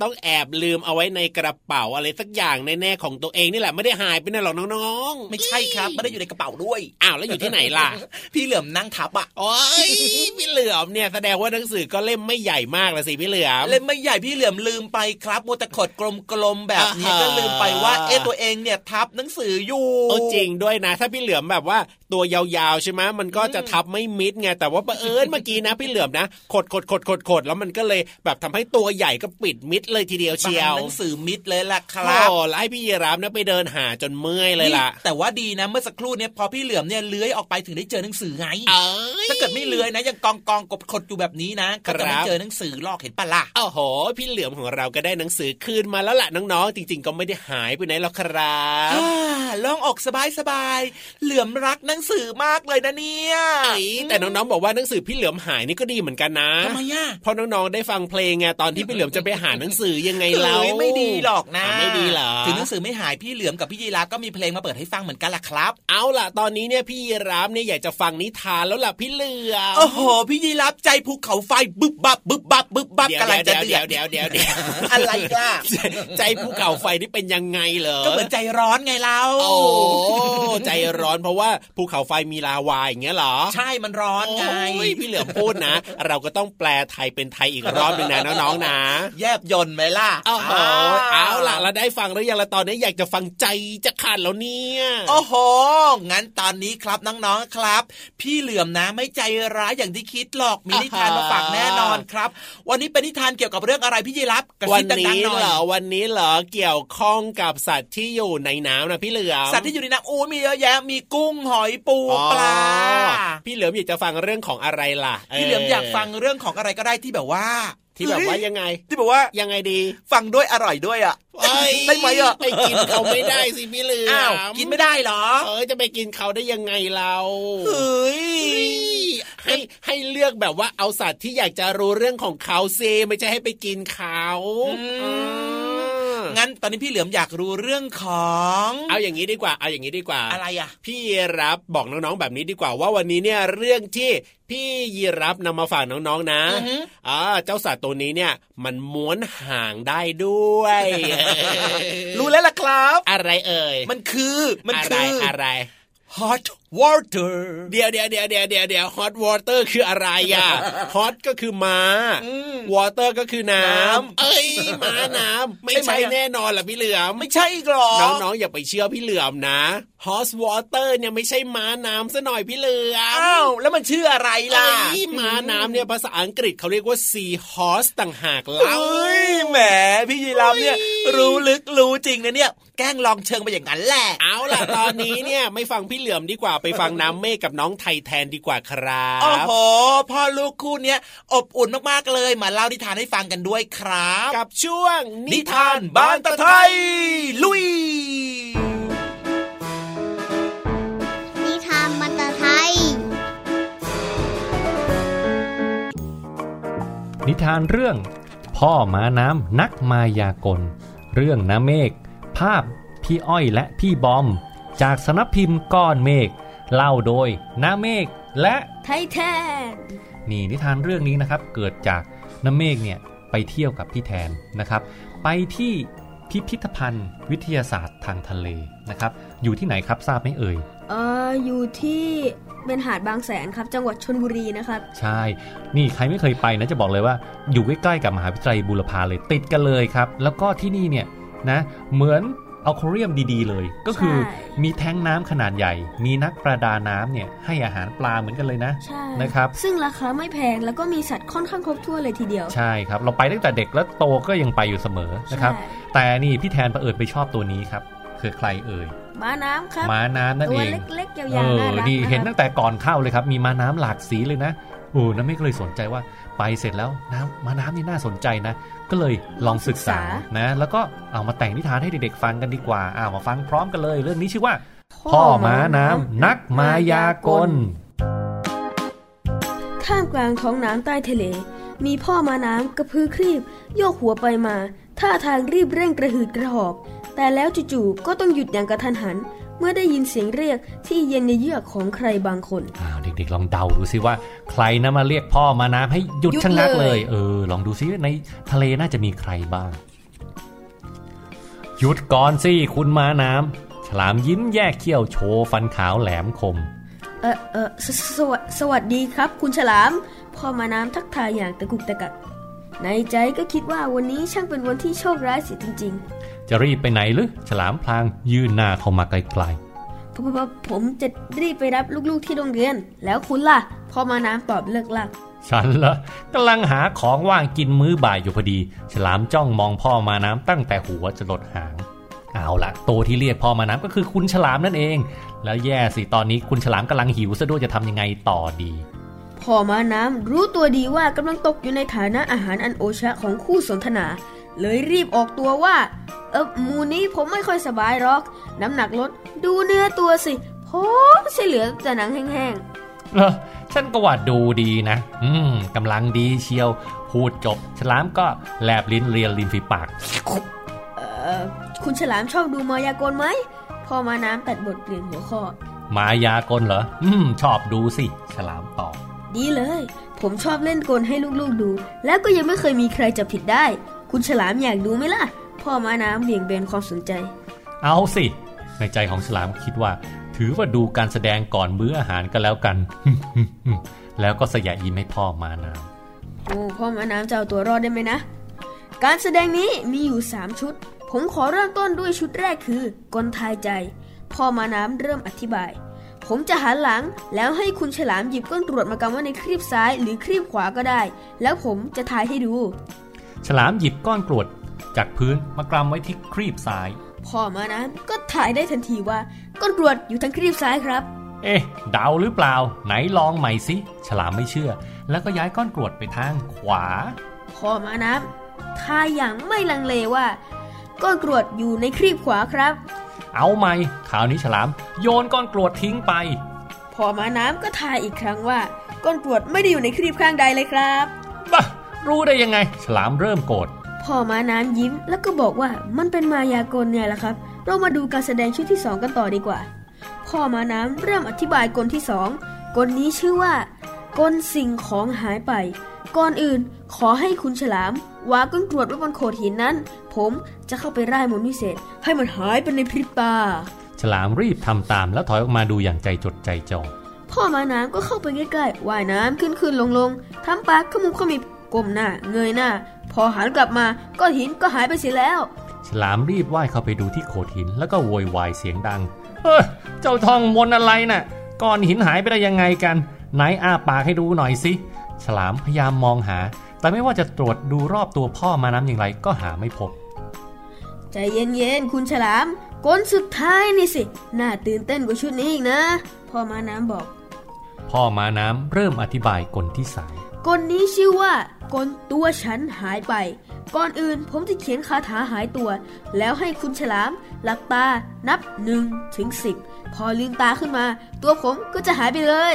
ต้องแอบลืมเอาไว้ในกระเป๋าอะไรสักอย่างแน่ๆของตัวเองนี่แหละไม่ได้หายไปไหนหรอกน้องๆ ไม่ใช่ครับไม่ได้อยู่ในกระเป๋าด้วยอ้าวแล้วอยู่ที่ไหนล่ะ พี่เหลือมนั่งทับอะโอ้ยพี่เหลือมเนี่ยแสดงว่าหนังสือก็เล่มไม่ใหญ่มากละสิพี่เหลือมเล่มไม่ใหญ่พี่เหลือมลืมไปครับมัวแต่ขดกลมๆแบบนี้อ่าฮะก็ลืมไปว่าเอ๊ะตัวเองเนี่ยทับหนังสืออยู่โอ้จริงด้วยนะ ถ้าพี่เหลือมแบบว่าตัวยาวๆใช่ไหมมันก็จะทับไม่มิดไงแต่ว่าบังเอิญเมื่อกี้นะพี่เหลือมนะขดขดขดขดขดแล้วมันก็เลยแบบทำให้ตัวใหญ่ก็ปิดมิดเลยทีเดียวเชียวหนังสือมิดเลยล่ะครับโอ้แล้วให้พี่ยีราฟนะไปเดินหาจนเมื่อยเลยล่ะนี่แต่ว่าดีนะเมื่อสักครู่เนี่ยพอพี่เหลือมเนี่ยเลื้อยออกไปถึงได้เจอหนังสือไงเอ้ยถ้าเกิดไม่เลื้อยนะยังกองกองกบขดอยู่แบบนี้นะก็จะไม่ครับเจอหนังสือหรอกเห็นปะล่ะโอ้โห พี่เหลือมของเราก็ได้หนังสือคืนมาแล้วล่ะน้องๆจริง ๆ ก็ไม่ได้หายไปไหนหรอกครับอ่าลองออกสบายสบายๆเหลือมรักหนังสือมากเลยนะเนี่ยเอ้ยแต่น้องๆบอกว่าหนังสือพี่เหลือมหายนี่ก็ดีเหมือนกันนะทำไมอะเพราะน้องๆได้ฟังเพลงไงตอนที่พี่เหลือมจะไปหาาหนังสือยังไงเฮ้เรายไม่ดีหรอกนะอะไม่ดีเหรอถึงหนังสือไม่หายพี่เหลือมกับพี่ยีราฟก็มีเพลงมาเปิดให้ฟังเหมือนกันล่ะครับ เอาล่ะตอนนี้เนี่ยพี่ยีรับเนี่ยอยากจะฟังนิทานแล้วล่ะพี่เหลือมโอ้โหพี่ยีราฟใจภูเขาไฟบึบบับบึบบับบึบบับเดี๋ยวกำลังจะเดี๋ยวเดืเดี๋อยวดเดี๋ยวเดี๋ยวเดี๋ยวอะไรล่ะใจใจภูเขาไฟนี่เป็นยังไงเหรอก็เหมือนใจร้อนไงเราโอ้ใจร้อนเพราะว่าภูเขาไฟมีลาวาอย่างเงี้ยเหรอ ใช่มันร้อนไงโอ้ยพี่เหลือมพูดนะ เราก็ต้องแปลไทยเป็นไทยอีกรอบหนึ่งนะน้องๆนะ แยบยนต์ไหมล่ะโอ้โหเอาล่ะเราได้ฟังแล้วยังละตอนนี้อยากจะฟังใจจะขาดแล้วเนี่ยโอ้โหงั้นตอนนี้ครับน้องๆครับ พี่เหลือมนะไม่ใจร้ายอย่างที่คิดหรอกมีนิทานมาฝากแน่นอนครับ วันนี้เป็นนิทานเกี่ยวกับเรื่องอะไรพี่ยีรับกระวัซินบดันี้งๆหน่อยเหรอวันนี้เหรอเกี่ยวข้องกับสัตว์ที่อยู่ในน้ำนะพี่เหลือมสัตว์ที่อยู่ในน้ำโอ้มีเยอะแยะมีกุ้งหอยปูอ๋อปลาพี่เหลือมอยากจะฟังเรื่องของอะไรล่ะ พี่เหลือมอยากฟังเรื่องของอะไรก็ได้ที่แบบว่า ที่แบบว่าเฮ้ยังไง ที่แบบว่ายังไงดี ฟังด้วยอร่อยด้วยอะเอ้ยได้ไหมอะไปกินเขาไม่ได้สิพี่เหลือมอ้าวกินไม่ได้เหรอเออจะไปกินเขาได้ยังไงเราเฮ้ยให้ให้เลือกแบบว่าเอาสัตว์ที่อยากจะรู้เรื่องของเขาเซไม่ใช่ให้ไปกินเขาอืม งั้นตอนนี้พี่เหลือมอยากรู้เรื่องของ เอาอย่างนี้ดีกว่า เอาอย่างนี้ดีกว่า อะไรอะ พี่ยีรับบอกน้องๆแบบนี้ดีกว่าว่าวันนี้เนี่ยเรื่องที่พี่ยีรับนำมาฝากน้องๆนะอือฮึอ่าเจ้าสัตว์ตัวนี้เนี่ย มันม้วนห่างได้ด้วย รู้แล้วล่ะครับ อะไรเอ่ย มันคือ มันอะไรคือออะไร hot water เดี๋ยวเดี๋ยวเดี๋ยวเดี๋ยวเดี๋ยวเดี๋ยว hot water คืออะไรอะ hot ก็คือม้าอืม water ก็คือน้น้ำำเอ้ยม้าน้ำไม่ใช่ไหมใช่อะแน่นอนล่ะพี่เหลือมไม่ใช่อีกหรอน้องๆอย่าไปเชื่อพี่เหลือมนะ horse water เนี่ยไม่ใช่ม้าน้ำซะหน่อยพี่เหลือมอ้าวแล้วมันชื่ออะไรล่ะเอ้ยม้าน้ำเนี่ยภาษาอังกฤษเขาเรียกว่า sea horse ต่างหากเอเล่า้ยแหมพี่ยีราฟเนี่ยรู้ลึกรู้จริงนะเนี่ยแกล้งลองเชิงไปอย่างนั้นแหละ เอาล่ะตอนนี้เนี่ยไม่ฟังพี่เหลือมดีกว่าไปฟังน้ำเมฆกับน้องไทยแทนดีกว่าครัโอ้บโหพ่อลูกคู่เนี้ยอบอุ่นมากๆเลยมาเล่านิทานให้ฟังกันด้วยครับ กับช่วง นิทานบ้านตะไทย ลุย นิทานมันตะไทย นิทานเรื่อง พ่อม้าน้ำนักมายากล เรื่องน้าเมฆภาพพี่อ้อยและพี่บอม จากสำนักพิมพ์ก้อนเมฆ เล่าโดยน้าเมฆและไทยแทนนี่นิทานเรื่องนี้นะครับ เกิดจากน้าเมฆเนี่ยไปเที่ยวกับพี่แทนนะครับ ไปที่พิพิธภัณฑ์ วิทยาศาสตร์ทางทะเลนะครับ อยู่ที่ไหนครับทราบไหมเอ่ยเอออยู่ที่เป็นหาดบางแสนครับ จังหวัดชนบุรีนะครับ ใช่ นี่ใครไม่เคยไปนะจะบอกเลยว่า อยู่ใกล้ๆกับมหาวิทยาลัยบูรพาเลยติดกันเลยครับ แล้วก็ที่นี่เนี่ยนะเหมือน เอาโคเรียมดีๆเลย ก็คือใช่มีแท้งน้ำขนาดใหญ่ มีนักประดาน้ำเนี่ยให้อาหารปลาเหมือนกันเลยนะใช่นะครับ ซึ่งราคาไม่แพงแล้วก็มีสัตว์ค่อนข้างครบถ้วนเลยทีเดียว ใช่ครับ เราไปตั้งแต่เด็กแล้วโตก็ยังไปอยู่เสมอนะครับใช่แต่นี่พี่แทนประเอิญไปชอบตัวนี้ครับ คือใครเอ่ยม้าน้ำครับม้าน้ำนั่นตัเอวงเล็กๆยาเอวๆอน่ารักนี่เห็นนะคตั้รับงแต่ก่อนเข้าเลยครับ มีม้าน้ำหลากสีเลยนะ โอ้น้าไม่ก็เลยสนใจว่าไปเสร็จแล้วน้ำม้าน้ำนี่น่าสนใจนะ ก็เลยลองศึกษานะ แล้วก็เอามาแต่งนิทานให้เด็กๆฟังกันดีกว่าอ่ามาฟังพร้อมกันเลย เรื่องนี้ชื่อว่า พ่อม้าน้ำนักมายากลท่ามกลางท้องน้ำใต้ทะเล มีพ่อม้าน้ำกระพือครีบ โยกหัวไปมาท่าทางรีบเร่งกระหืดกระหอบ แต่แล้วจู่ๆก็ต้องหยุดอย่างกระทันหัน เมื่อได้ยินเสียงเรียกที่เย็นในเยือกของใครบางคนอ้าวเด็กๆ ลองเดาดูซิว่าใครนะมาเรียกพ่อมาน้ำให้หยุดหยุดชะงักเลยเลย เออ ลองดูซิในทะเลน่าจะมีใครบ้าง หยุดก่อนสิคุณม้าน้ำฉลามยิ้มแยกเขี้ยวโชว์ฟันขาวแหลมคม เออเออสสสวัสสวัสดีครับ คุณฉลาม พ่อม้าน้ำทักทายอย่างตะกุกตะกักในใจก็คิดว่าวันนี้ช่างเป็นวันที่โชคร้ายเสียจริง จะรีบไปไหนหรือฉลามพลางยื่นหน้าเข้ามาไกลๆผมผมผมจะรีบไปรับลูกๆที่โรงเรียน แล้วคุณล่ะพ่อม้าน้ำตอบเลิกลักๆฉันละกำลังหาของว่างกินมื้อบ่ายอยู่พอดี ฉลามจ้องมองพ่อมาน้ำตั้งแต่หัวจะหลดหาง เอาละตัวที่เรียกพ่อมาน้ำก็คือคุณฉลามนั่นเอง แล้วแย่สิตอนนี้คุณฉลามกำลังหิวซะด้วยจะทำยังไงต่อดีพ่อม้าน้ำรู้ตัวดีว่ากำลังตกอยู่ในฐานะอาหารอันโอชะของคู่สนทนา เลยรีบออกตัวว่า เออหมูนี้ผมไม่ค่อยสบายหรอก น้ำหนักลด ดูเนื้อตัวสิผมใช่เหลือแต่หนังแห้งเออฉันก็ว่าดูดีนะ อืมกำลังดีเชียว พูดจบ ฉลามก็แลบลิ้นเรียนริมฝีปากเอ่อคุณฉลามชอบดูมายากลไหมพ่อมาน้ำตัดบทเปลี่ยนหัวข้อมายากลเหรอ อืม ชอบดูสิ ฉลามตอบ ดีเลย ผมชอบเล่นกลให้ลูกๆดู แล้วก็ยังไม่เคยมีใครจับผิดได้ คุณฉลามอยากดูไหมล่ะ พ่อมาน้ำเบี่ยงเบนความสนใจ เอาสิ ในใจของฉลามคิดว่า ถือว่าดูการแสดงก่อนมื้ออาหารก็แล้วกัน แล้วก็สยะยิ้มให้พ่อมาน้โอ้พ่อมาน้ำจะเอาตัวรอดได้ไหมนะ การแสดงนี้มีอยู่3ชุด ผมขอเริ่มต้นด้วยชุดแรกคือกลทายใจ พ่อมาน้ำเริ่มอธิบายผมจะหันหลังแล้วให้คุณฉลามหยิบก้นตรวจมากำไว้ในครีบซ้ายหรือครีบขวาก็ได้ แล้วผมจะทายให้ดูำ ฉลามหยิบก้อนกรวดจากพื้นมากำไว้ที่ครีบซ้ายพ่อมาน้ำก็ถ่ายได้ทันทีว่าก้นตรวจอยู่ทางครีบซ้ายครับ เอ๊ะเดาหรือเปล่า ไหนลองใหม่สิฉลามไม่เชื่อ แล้วก็ย้ายก้อนกรวดไปทางขวาพ่อมาน้ำทายอย่างไม่ลังเลว่า ก้อนกรวดอยู่ในครีบขวาครับ เอาใหม่คราวนี้ฉลาม โยนก้อนกรวดทิ้งไป พอมาน้ำก็ทายอีกครั้งว่า ก้อนกรวดไม่ได้อยู่ในครีบข้างใดเลยครับบ้า รู้ได้ยังไง ฉลามเริ่มโกรธพ่อมาน้ำยิ้มแล้วก็บอกว่ามันเป็นมายากลไงล่ะครับ เรามาดูการแสดงชุดที่สองกันต่อดีกว่า พ่อมาน้ำเริ่มอธิบายกลที่สองกลนี้ชื่อว่ากลสิ่งของหายไป ก่อนอื่นขอให้คุณฉลามวางก้อนกรวดไว้บนโขดหินนั้น ผมจะเข้าไปร่ายมนต์วิเศษ ให้มันหายไปในพริบตา ฉลามรีบทำตามแล้วถอยออกมาดูอย่างใจจดใจจ่อพ่อมาน้ำก็เข้าไปใกล้ๆว่ายน้ำขึ้นขึ้นลงลงทำปากขมุบขมิบ ก้มหน้า เงยหน้า พอหันกลับมาก้อนหินก็หายไปเสียแล้ว ฉลามรีบว่ายเข้าไปดูที่โขดหินแล้วก็โวยวายเสียงดัง เฮ้ยเจ้าทองมนต์อะไรน่ะก้อนหินหายไปได้ยังไงกัน ไหนอ้าปากให้ดูหน่อยสิ ฉลามพยายามมองหา แต่ไม่ว่าจะตรวจดูรอบตัวพ่อมาน้ำอย่างไรก็หาไม่พบ ใจเย็นๆคุณฉลามกลสุดท้ายนี่สิ น่าตื่นเต้นกว่าชุดนี้อีกนะ พ่อมาน้ำบอก พ่อมาน้ำเริ่มอธิบายกลที่สาม กลนี้ชื่อว่ากลตัวฉันหายไป ก่อนอื่นผมจะเขียนคาถาหายตัว แล้วให้คุณฉลาม หลับตานับหนึ่งถึงสิบพอลืมตาขึ้นมา ตัวผมก็จะหายไปเลย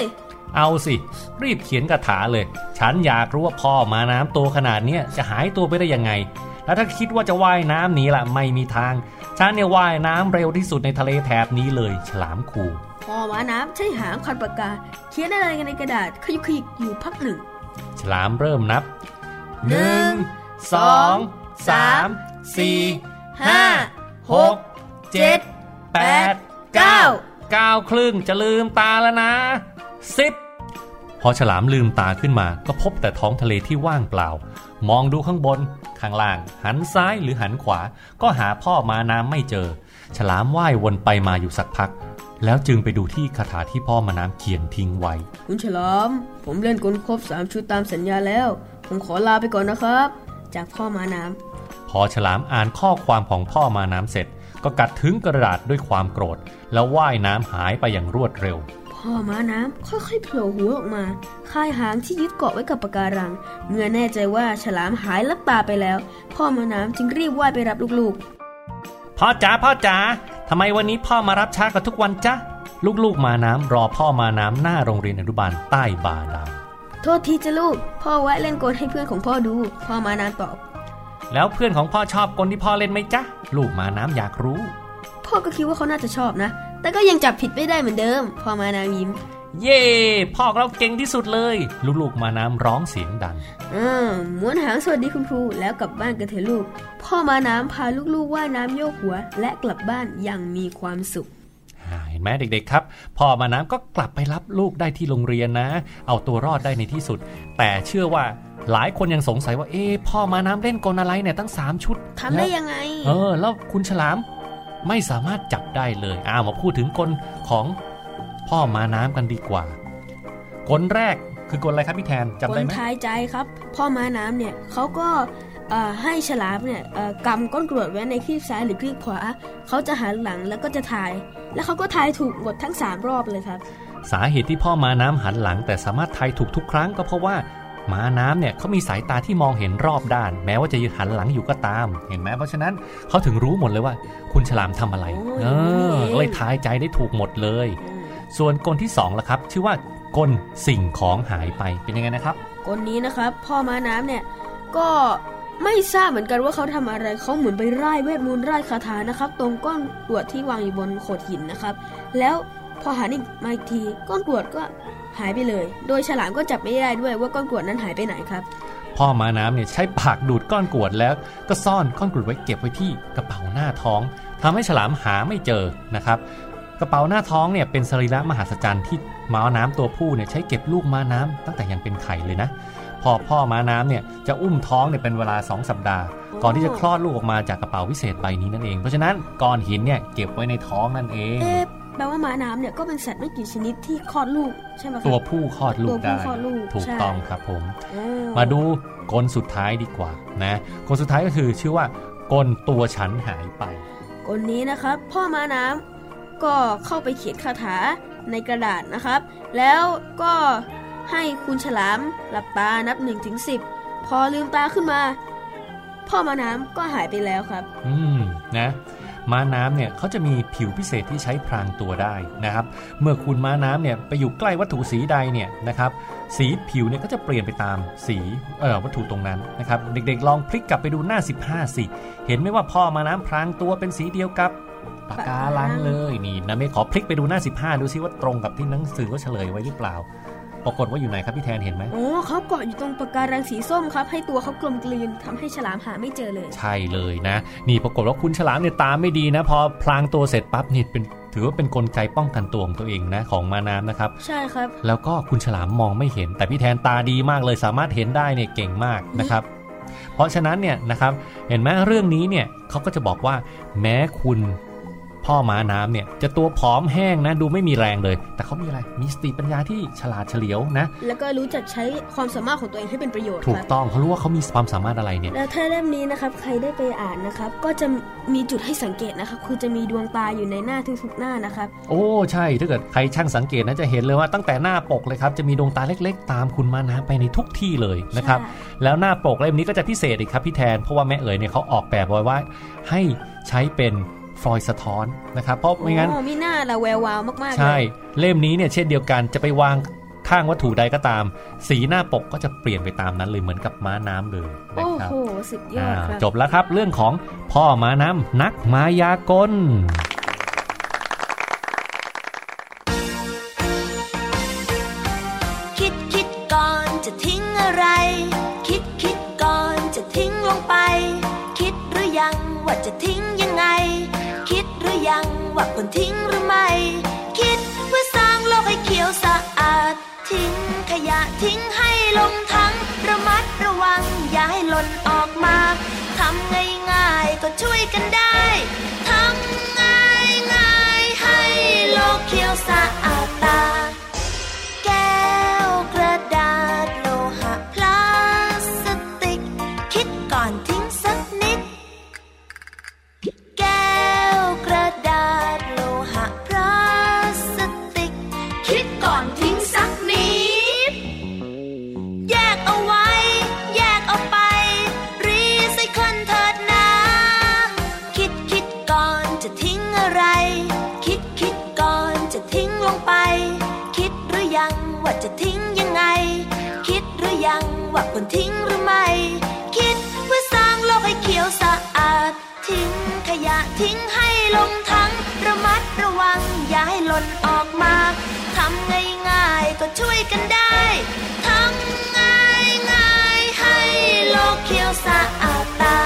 เอาสิ รีบเขียนคาถาเลย ฉันอยากรู้ว่าพ่อมาน้ำตัวขนาดเนี้ยจะหายตัวไปได้ยังไง แล้วถ้าคิดว่าจะว่ายน้ำหนีล่ะไม่มีทาง ฉันเนี่ยว่ายน้ำเร็วที่สุดในทะเลแถบนี้เลย ฉลามคูพ่อมาน้ำใช้หางคันปากกา เขียนอะไรกันในกระดาษขยุกขยิกอยู่พักหนึ่ง ฉลามเริ่มนับหนึ่งสองสามสี่ห้าหกเจ็ดแปดเก้าเก้าครึ่งจะลืมตาแล้วนะสิบพอฉลามลืมตาขึ้นมาก็พบแต่ท้องทะเลที่ว่างเปล่า มองดูข้างบน ข้างล่าง หันซ้ายหรือหันขวา ก็หาพ่อมาน้ำไม่เจอ ฉลามว่ายวนไปมาอยู่สักพัก แล้วจึงไปดูที่คาถาที่พ่อมาน้ำเขียนทิ้งไว้ คุณฉลามผมเล่นกลครบสามชุดตามสัญญาแล้ว ผมขอลาไปก่อนนะครับ จากพ่อมาน้ำพอฉลามอ่านข้อความของพ่อมาน้ำเสร็จ ก็กัดถึงกระดาษด้วยความโกรธ แล้วว่ายน้ำหายไปอย่างรวดเร็ว พ่อม้าน้ำค่อยๆโผล่หัวออกมาคายหางที่ยึดเกาะไว้กับปะการัง เมื่อแน่ใจว่าฉลามหายลับตาไปแล้ว พ่อม้าน้ำจึงรีบว่ายไปรับลูกพ่อจ๋าพ่อจ๋า ทำไมวันนี้พ่อมารับช้ากว่าทุกวันจ๊ะ ลูกๆมาน้ำรอพ่อมาน้ำหน้าโรงเรียนอนุบาลใต้บาดาลๆโทษทีจ้ะลูก พ่อแวะเล่นกลให้เพื่อนของพ่อดู พ่อม้าน้ำตอบ แล้วเพื่อนของพ่อชอบกลที่พ่อเล่นไหมจ๊ะ ลูกมาน้ำอยากรู้ พ่อก็คิดว่าเขาน่าจะชอบนะ แต่ก็ยังจับผิดไม่ได้เหมือนเดิม พ่อม้าน้ำยิ้ม เย่พ่อเราเก่งที่สุดเลย ลูกๆมาน้ำร้องเสียงดังอืมม้วนหางสวัสดีคุณครูแล้วกลับบ้านกันเถอะลูก พ่อม้าน้ำพาลูกๆว่ายน้ำโยกหัว และกลับบ้านอย่างมีความสุขเห็นไหมเด็กๆครับ พ่อมาน้ำก็กลับไปรับลูกได้ที่โรงเรียนนะ เอาตัวรอดได้ในที่สุด แต่เชื่อว่าหลายคนยังสงสัยว่าเอ๊ะพ่อมาน้ำเล่นกลอะไรเนี่ยตั้ง 3 ชุดทำได้แล้วยังไง เออ แล้วคุณฉลามไม่สามารถจับได้เลยอ้าวมาพูดถึงกลของ พ่อมาน้ำกันดีกว่ากลแรกคือกลอะไรครับพี่แทนจำคได้นไหมทายใจครับ พ่อม้าน้ำเนี่ยเขาก็เอ่อให้ฉลามเนี่ยเอ่อกำก้อนกรวดไว้ในคลีบซ้ายหรือคลีบขวาเขาจะหันหลังแล้วก็จะทาย แล้วเขาก็ทายถูกหมดทั้ง 3 รอบเลยครับ สาเหตุที่พ่อมาน้ำหันหลัง แต่สามารถทายถูกทุกครั้งก็เพราะว่าม้าน้ำเนี่ยเขามีสายตาที่มองเห็นรอบด้าน แม้ว่าจะยืนหันหลังอยู่ก็ตาม เห็นไหมเพราะฉะนั้นเขาถึงรู้หมดเลยว่า คุณฉลามทำอะไรโอ้ยเออนี่เองก็เลยทายใจได้ถูกหมดเลย ส่วนกลที่สองล่ะครับ ชื่อว่ากกลสิ่งของหายไปเป็นยังไงนะครับ กลนี้นะครับ พ่อม้าน้ำเนี่ยก็ไม่ทราบเหมือนกันว่าเขาทำอะไรเขาเหมือนไปไล่เวทมนต์ไล่คาถานะครับ ตรงก้อนกรวดที่วางอยู่บนโขดหินนะครับ แล้วพอหันอีกมาอีกทีก้อนกรวดก็หายไปเลย โดยฉลามก็จับไม่ได้ด้วยว่าก้อนกรวดนั้นหายไปไหนครับพ่อม้าน้ำเนี่ยใช้ปากดูดก้อนกรวดแล้วก็ซ่อนก้อนกรวดไว้เก็บไว้ที่กระเป๋าหน้าท้องทำให้ฉลามหาไม่เจอนะครับ กระเป๋าหน้าท้องเนี่ยเป็นสรีระมหัศจรรย์ที่ม้าน้ำตัวผู้เนี่ยใช้เก็บลูกม้าน้ำตั้งแต่ยังเป็นไข่เลยนะ พอพ่อม้าน้ำเนี่ยจะอุ้มท้องเนี่ยเป็นเวลา 2 สัปดาห์ ก่อนที่จะคลอดลูกออกมาจากกระเป๋าวิเศษใบนี้นั่นเอง เพราะฉะนั้นก้อนหินเนี่ยเก็บไว้ในท้องนั่นเองเอ๊ะแปลว่าม้าน้ำเนี่ยก็เป็นสัตว์ไม่กี่ชนิดที่คลอดลูกใช่ไหมครับตัวผู้คลอดลูตักวผู้ได้คลอดลูกถูกใช่ต้องครับผมโอ้มาดูกลสุดท้ายดีกว่านะกลสุดท้ายก็คือชื่อว่ากลตัวฉันหายไปกลนี้นะครับ พ่อม้าน้ำ ก็เข้าไปเขียนคาถาในกระดาษนะครับ แล้วก็ให้คุณฉลามหลับตานับ1นถึงสิพอลืมตาขึ้นมา พ่อม้าน้ำก็หายไปแล้วครับ อืมนะม้าน้ำเนี่ยเขาจะมีผิวพิเศษที่ใช้พรางตัวได้นะครับ เมื่อคุณม้าน้ำเนี่ยไปอยู่ใกล้วัตถุสีใดเนี่ยนะครับ สีผิวเนี่ยก็จะเปลี่ยนไปตามสีเอ่อวัตถุตรงนั้นนะครับ เด็กๆ ลองพลิกกลับไปดูหน้า 15 สิ เห็นไหมว่าพ่อม้าน้ำพรางตัวเป็นสีเดียวกับ ปากกาลังเลยนี่นะเมฆขอพลิกไปดูหน้า 15 ดูซิว่าตรงกับที่หนังสือเขาเฉลยไว้หรือเปล่า ปรากฏว่าอยู่ไหนครับพี่แทนเห็นไหมโอ้เขาเกาะอยู่ตรงปะการังสีส้มครับ ให้ตัวเขากลมกลืนทำให้ฉลามหาไม่เจอเลย ใช่เลยนะ นี่ปรากฏว่าคุณฉลามเนี่ยตาไม่ดีนะ พอพลางตัวเสร็จปั๊บนี่เป็นถือว่าเป็นนกลไกป้องกันตัวของตัวเองนะของมาน้ำนะครับ ใช่ครับ แล้วก็คุณฉลามมองไม่เห็น แต่พี่แทนตาดีมากเลยสามารถเห็นได้เนี่ยเก่งมากนะครับเพราะฉะนั้นเนี่ยนะครับเห็นไหมเรื่องนี้เนี่ยเขาก็จะบอกว่า แม้คุณ พ่อม้าน้ำเนี่ยจะตัวผอมแห้งนะดูไม่มีแรงเลย แต่เขามีอะไรมีสติปัญญาที่ฉลาดเฉลียวนะ แล้วก็รู้จักใช้ความสามารถของตัวเองให้เป็นประโยชน์ถูคกรับต้องเขารู้ว่าเขามีความสามารถอะไรเนี่ยแล้วถ้าเล่มนี้นะครับใครได้ไปอ่านนะครับก็จะมีจุดให้สังเกตนะครับคือจะมีดวงตาอยู่ในหน้าทุกๆหน้านะครับโอ้ใช่ถ้าเกิดใครช่างสังเกตนะจะเห็นเลยว่าตั้งแต่หน้าปกเลยครับจะมีดวงตาเล็ก ๆ ตามคุณมาน้ำไปในทุกที่เลยนะครับใช่แล้วหน้าปกเล่มนี้ก็จะพิเศษอีกครับพี่แทนเพราะว่าแม่เอ๋ยเนี่ยเขาออกแบบไว้ว่าให้ใช้เป็น ฟลอยด์สะท้อนนะครับเพราะไม่งั้นโอ้มีหน้าละแวววาวมากๆใช่เลยเล่มนี้เนี่ยเช่นเดียวกันจะไปวางข้างวัตถุใดก็ตาม สีหน้าปกก็จะเปลี่ยนไปตามนั้นเลยเหมือนกับม้าน้ำเลยนะโอ้ครับโหสุดยอดครับอ่าจบแล้วครับเรื่องของพ่อม้าน้ำนักมายากล ควรทิ้งหรือไม่ คิดเพื่อสร้างโลกให้เขียวสะอาด ทิ้งขยะทิ้งให้ลงทั้งระมัดระวังอย่าให้หล่นออกมาทำง่ายๆก็ช่วยกันได้ ว่าควรทิ้งหรือไม่ คิดเพื่อสร้างโลกให้เขียวสะอาด ทิ้งขยะทิ้งให้ลงทั้งระมัดระวังอย่าให้หล่นออกมาทำง่ายๆก็ช่วยกันได้ทำง่ายง่ายๆให้โลกเขียวสะอาดตา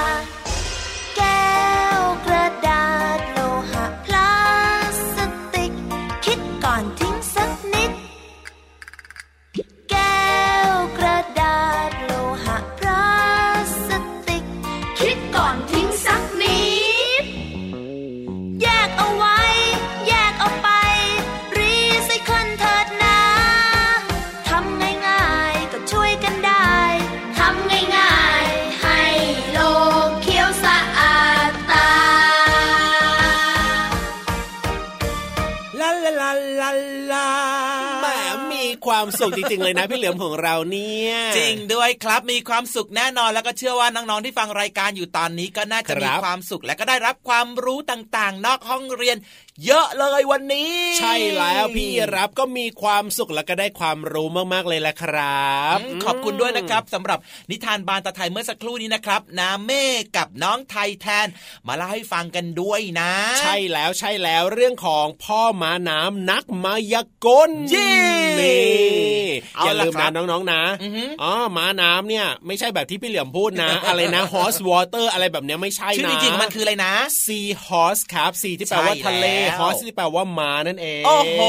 สุขจริงๆเลยนะพี่เหลือมของเราเนี่ยจริงด้วยครับมีความสุขแน่นอนแล้วก็เชื่อว่าน้องๆที่ฟังรายการอยู่ตอนนี้ก็น่าจะมีความสุขและก็ได้รับความรู้ต่างๆ นอกห้องเรียน เยอะเลยวันนี้ ใช่แล้วพี่รับก็มีความสุขแล้วก็ได้ความรู้มากๆเลยแหละครับ ขอบคุณด้วยนะครับสำหรับนิทานบานตะไทยเมื่อสักครู่นี้นะครับน้าเม่กับน้องไทยแทน มาเล่าให้ฟังกันด้วยนะ ใช่แล้วใช่แล้วเรื่องของพ่อม้าน้ำนักมายากลเย้นี่เอาอย่าล่ะลืมครันะบน้องๆนะอือหืออ๋อม้าน้ำเนี่ย ไม่ใช่แบบที่พี่เหลี่ยมพูดนะ อะไรนะ horse water อะไรแบบเนี้ยไม่ใช่นะชื่อจริงๆมันคืออะไรนะ sea horse ครับ sea ที่แปลว่าใช่ทะเลแล้ว horse ที่แปลว่าม้านั่นเอง โอ้โห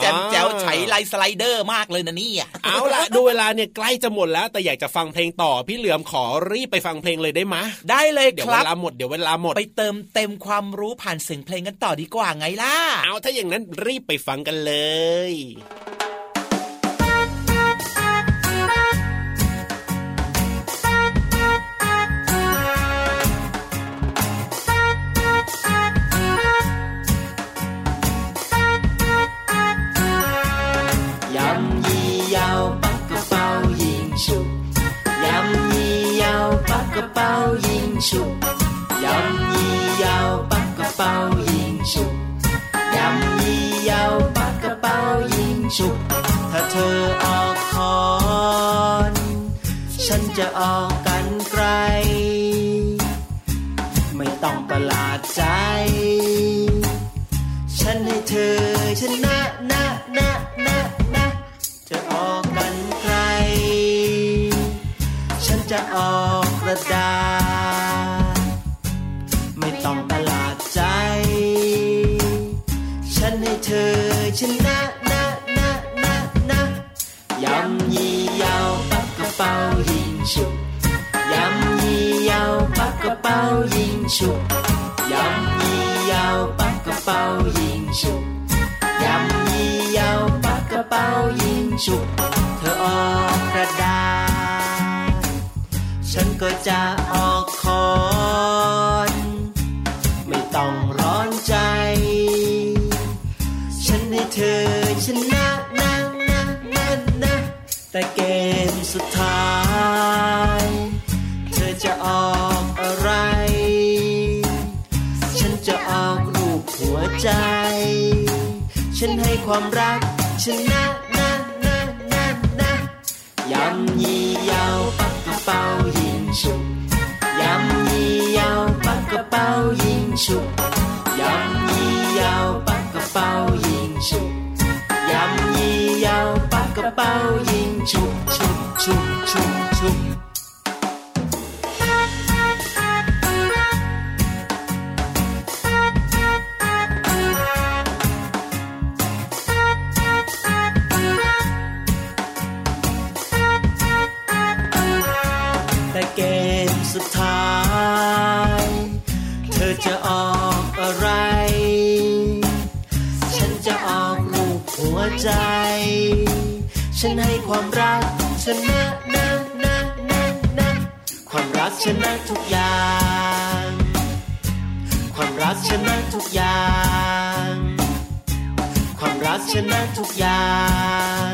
แจ่มอ่าแจ๋วไฉไลสไลเดอร์มากเลยนะเนี่ยเอาละดูเวลาเนี่ยใกล้จะหมดแล้ว แต่อยากจะฟังเพลงต่อพี่เหลือมขอรีบไปฟังเพลงเลยได้ไหมได้เลยเดี๋ยวคเวรับลาหมดเดี๋ยวเวลาหมดไปเติมเต็มความรู้ผ่านเสียงเพลงกันต่อดีกว่าไงล่ะ เอาถ้าอย่างนั้นรีบไปฟังกันเลยย เป๋ายิงฉุบยำยี่ยาวปากกระเป๋ายิงฉุบถ้าเธอออกคอนฉันจะออกกันไกล ไม่ต้องประหลาดใจ ความรักชนะนะนะนะนะยำยี ความรักชนะนะนะนะนะความรักชนะทุกอย่าง ความรักชนะทุกอย่าง ความรักชนะทุกอย่าง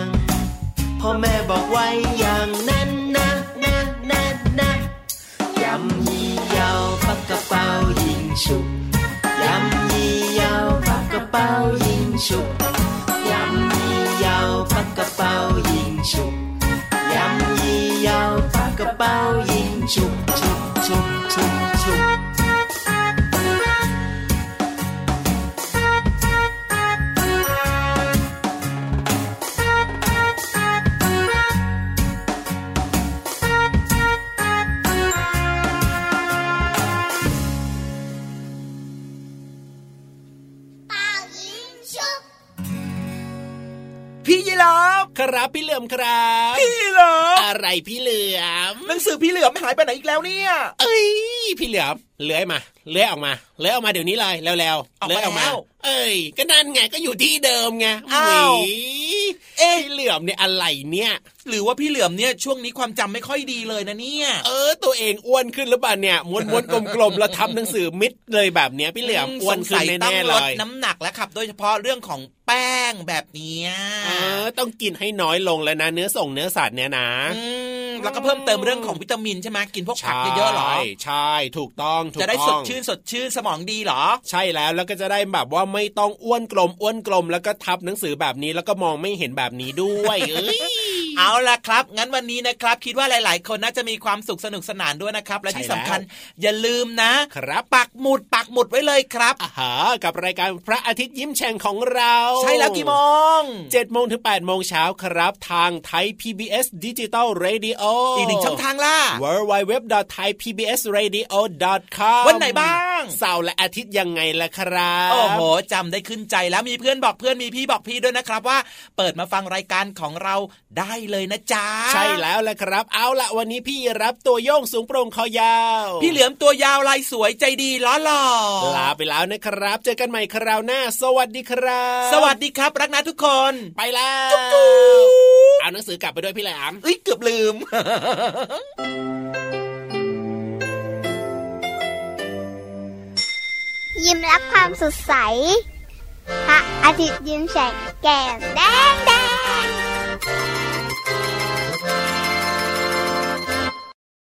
พ่อแม่บอกไว้อย่างนั้นนะนะนะนะยำยี่ยาวปักกระเป๋ายิงฉุบยำยี่ยาวปักกระเป๋ายิงฉุบ ยิงฉุบยำยี่ยาวปัก ครับพี่เหลือมครับ พี่ยีราฟอะไรพี่เหลือมหนังสือพี่เหลือมหายไปไหนอีกแล้วเนี่ย เอ้ยพี่เหลือม เลื้อยมา เลื้อยออกมา เลื้อยออกมาเดี๋ยวนี้เลยเร็วๆออกมาเลื้อยออกมาแล้วเอ้ย ก็นั่นไงก็อยู่ที่เดิมไงอ้าวหวีเอ้ยเหลือมเนี่ยอะไรเนี่ย หรือว่าพี่เหลือมเนี่ยช่วงนี้ความจำไม่ค่อยดีเลยนะเนี่ย เออ ตัวเองอ้วนขึ้นหรือเปล่าเนี่ยม้วนม้วนๆกลมๆแล้วทำหนังสือมิดเลยแบบเนี้ยพี่เหลือมอ้วนขึ้นสงสัยต้องแน่ๆเลยลดน้ำหนักแล้วครับ โดยเฉพาะเรื่องของแป้งแบบเนี้ยเออ ต้องกินให้น้อยลงแล้วนะ เนื้อส่งเนื้อสัตว์เนี่ยนะอืมแล้วก็เพิ่มเติมเรื่องของวิตามินใช่ไหมกินพวกผักเยอะๆหรอใช่ใช่ถูกต้องถูกจะได้ต้องสดชื่นสดชื่นสมองดีเหรอ ใช่แล้วแล้วก็จะได้แบบว่าไม่ต้องอ้วนกลมอ้วนกลมแล้วก็ทับหนังสือแบบนี้แล้วก็มองไม่เห็นแบบนี้ด้วยเอ้ย เอาล่ะครับ งั้นวันนี้นะครับ คิดว่าหลาย ๆ คนน่าจะมีความสุขสนุกสนานด้วยนะครับ และที่ใช่สำแล้วคัญอย่าลืมนะครับปักหมุดปักหมุดไว้เลยครับอาหากับรายการพระอาทิตย์ยิ้มแฉ่งของเรา ใช่แล้วกี่โมงเจ็ดโมงถึง8ปดโมงเช้าครับ ทางไทย PBS ดิจิตอล Radio อีกหนึ่งช่องทางล่ะ w w w t h a i p b s r a d i o com วันไหนบ้างเสาร์และอาทิตย์ยังไงล่ะครับ โอ้โหจำได้ขึ้นใจแล้วมีเพื่อนบอกเพื่อนมีพี่บอกพี่ด้วยนะครับว่า เปิดมาฟังรายการของเราได้เลยนะจ๊ะใช่แล้วแหละครับ เอาละวันนี้พี่รับตัวโยงสูงโปร่งคอยาว พี่เหลือมตัวยาวลายสวยใจดีล้อหล่อลาไปแล้วนะครับ เจอกันใหม่คราวหน้า สวัสดีครับ สวัสดีครับรักนะทุกคน ไปแล้วจุ๊บจุ๊บเอาหนังสือกลับไปด้วยพี่แหลมเอ้ยเกือบลืมยิ้มรับความสดใส พระอาทิตย์ยิ้มแฉกแก้มแดงแด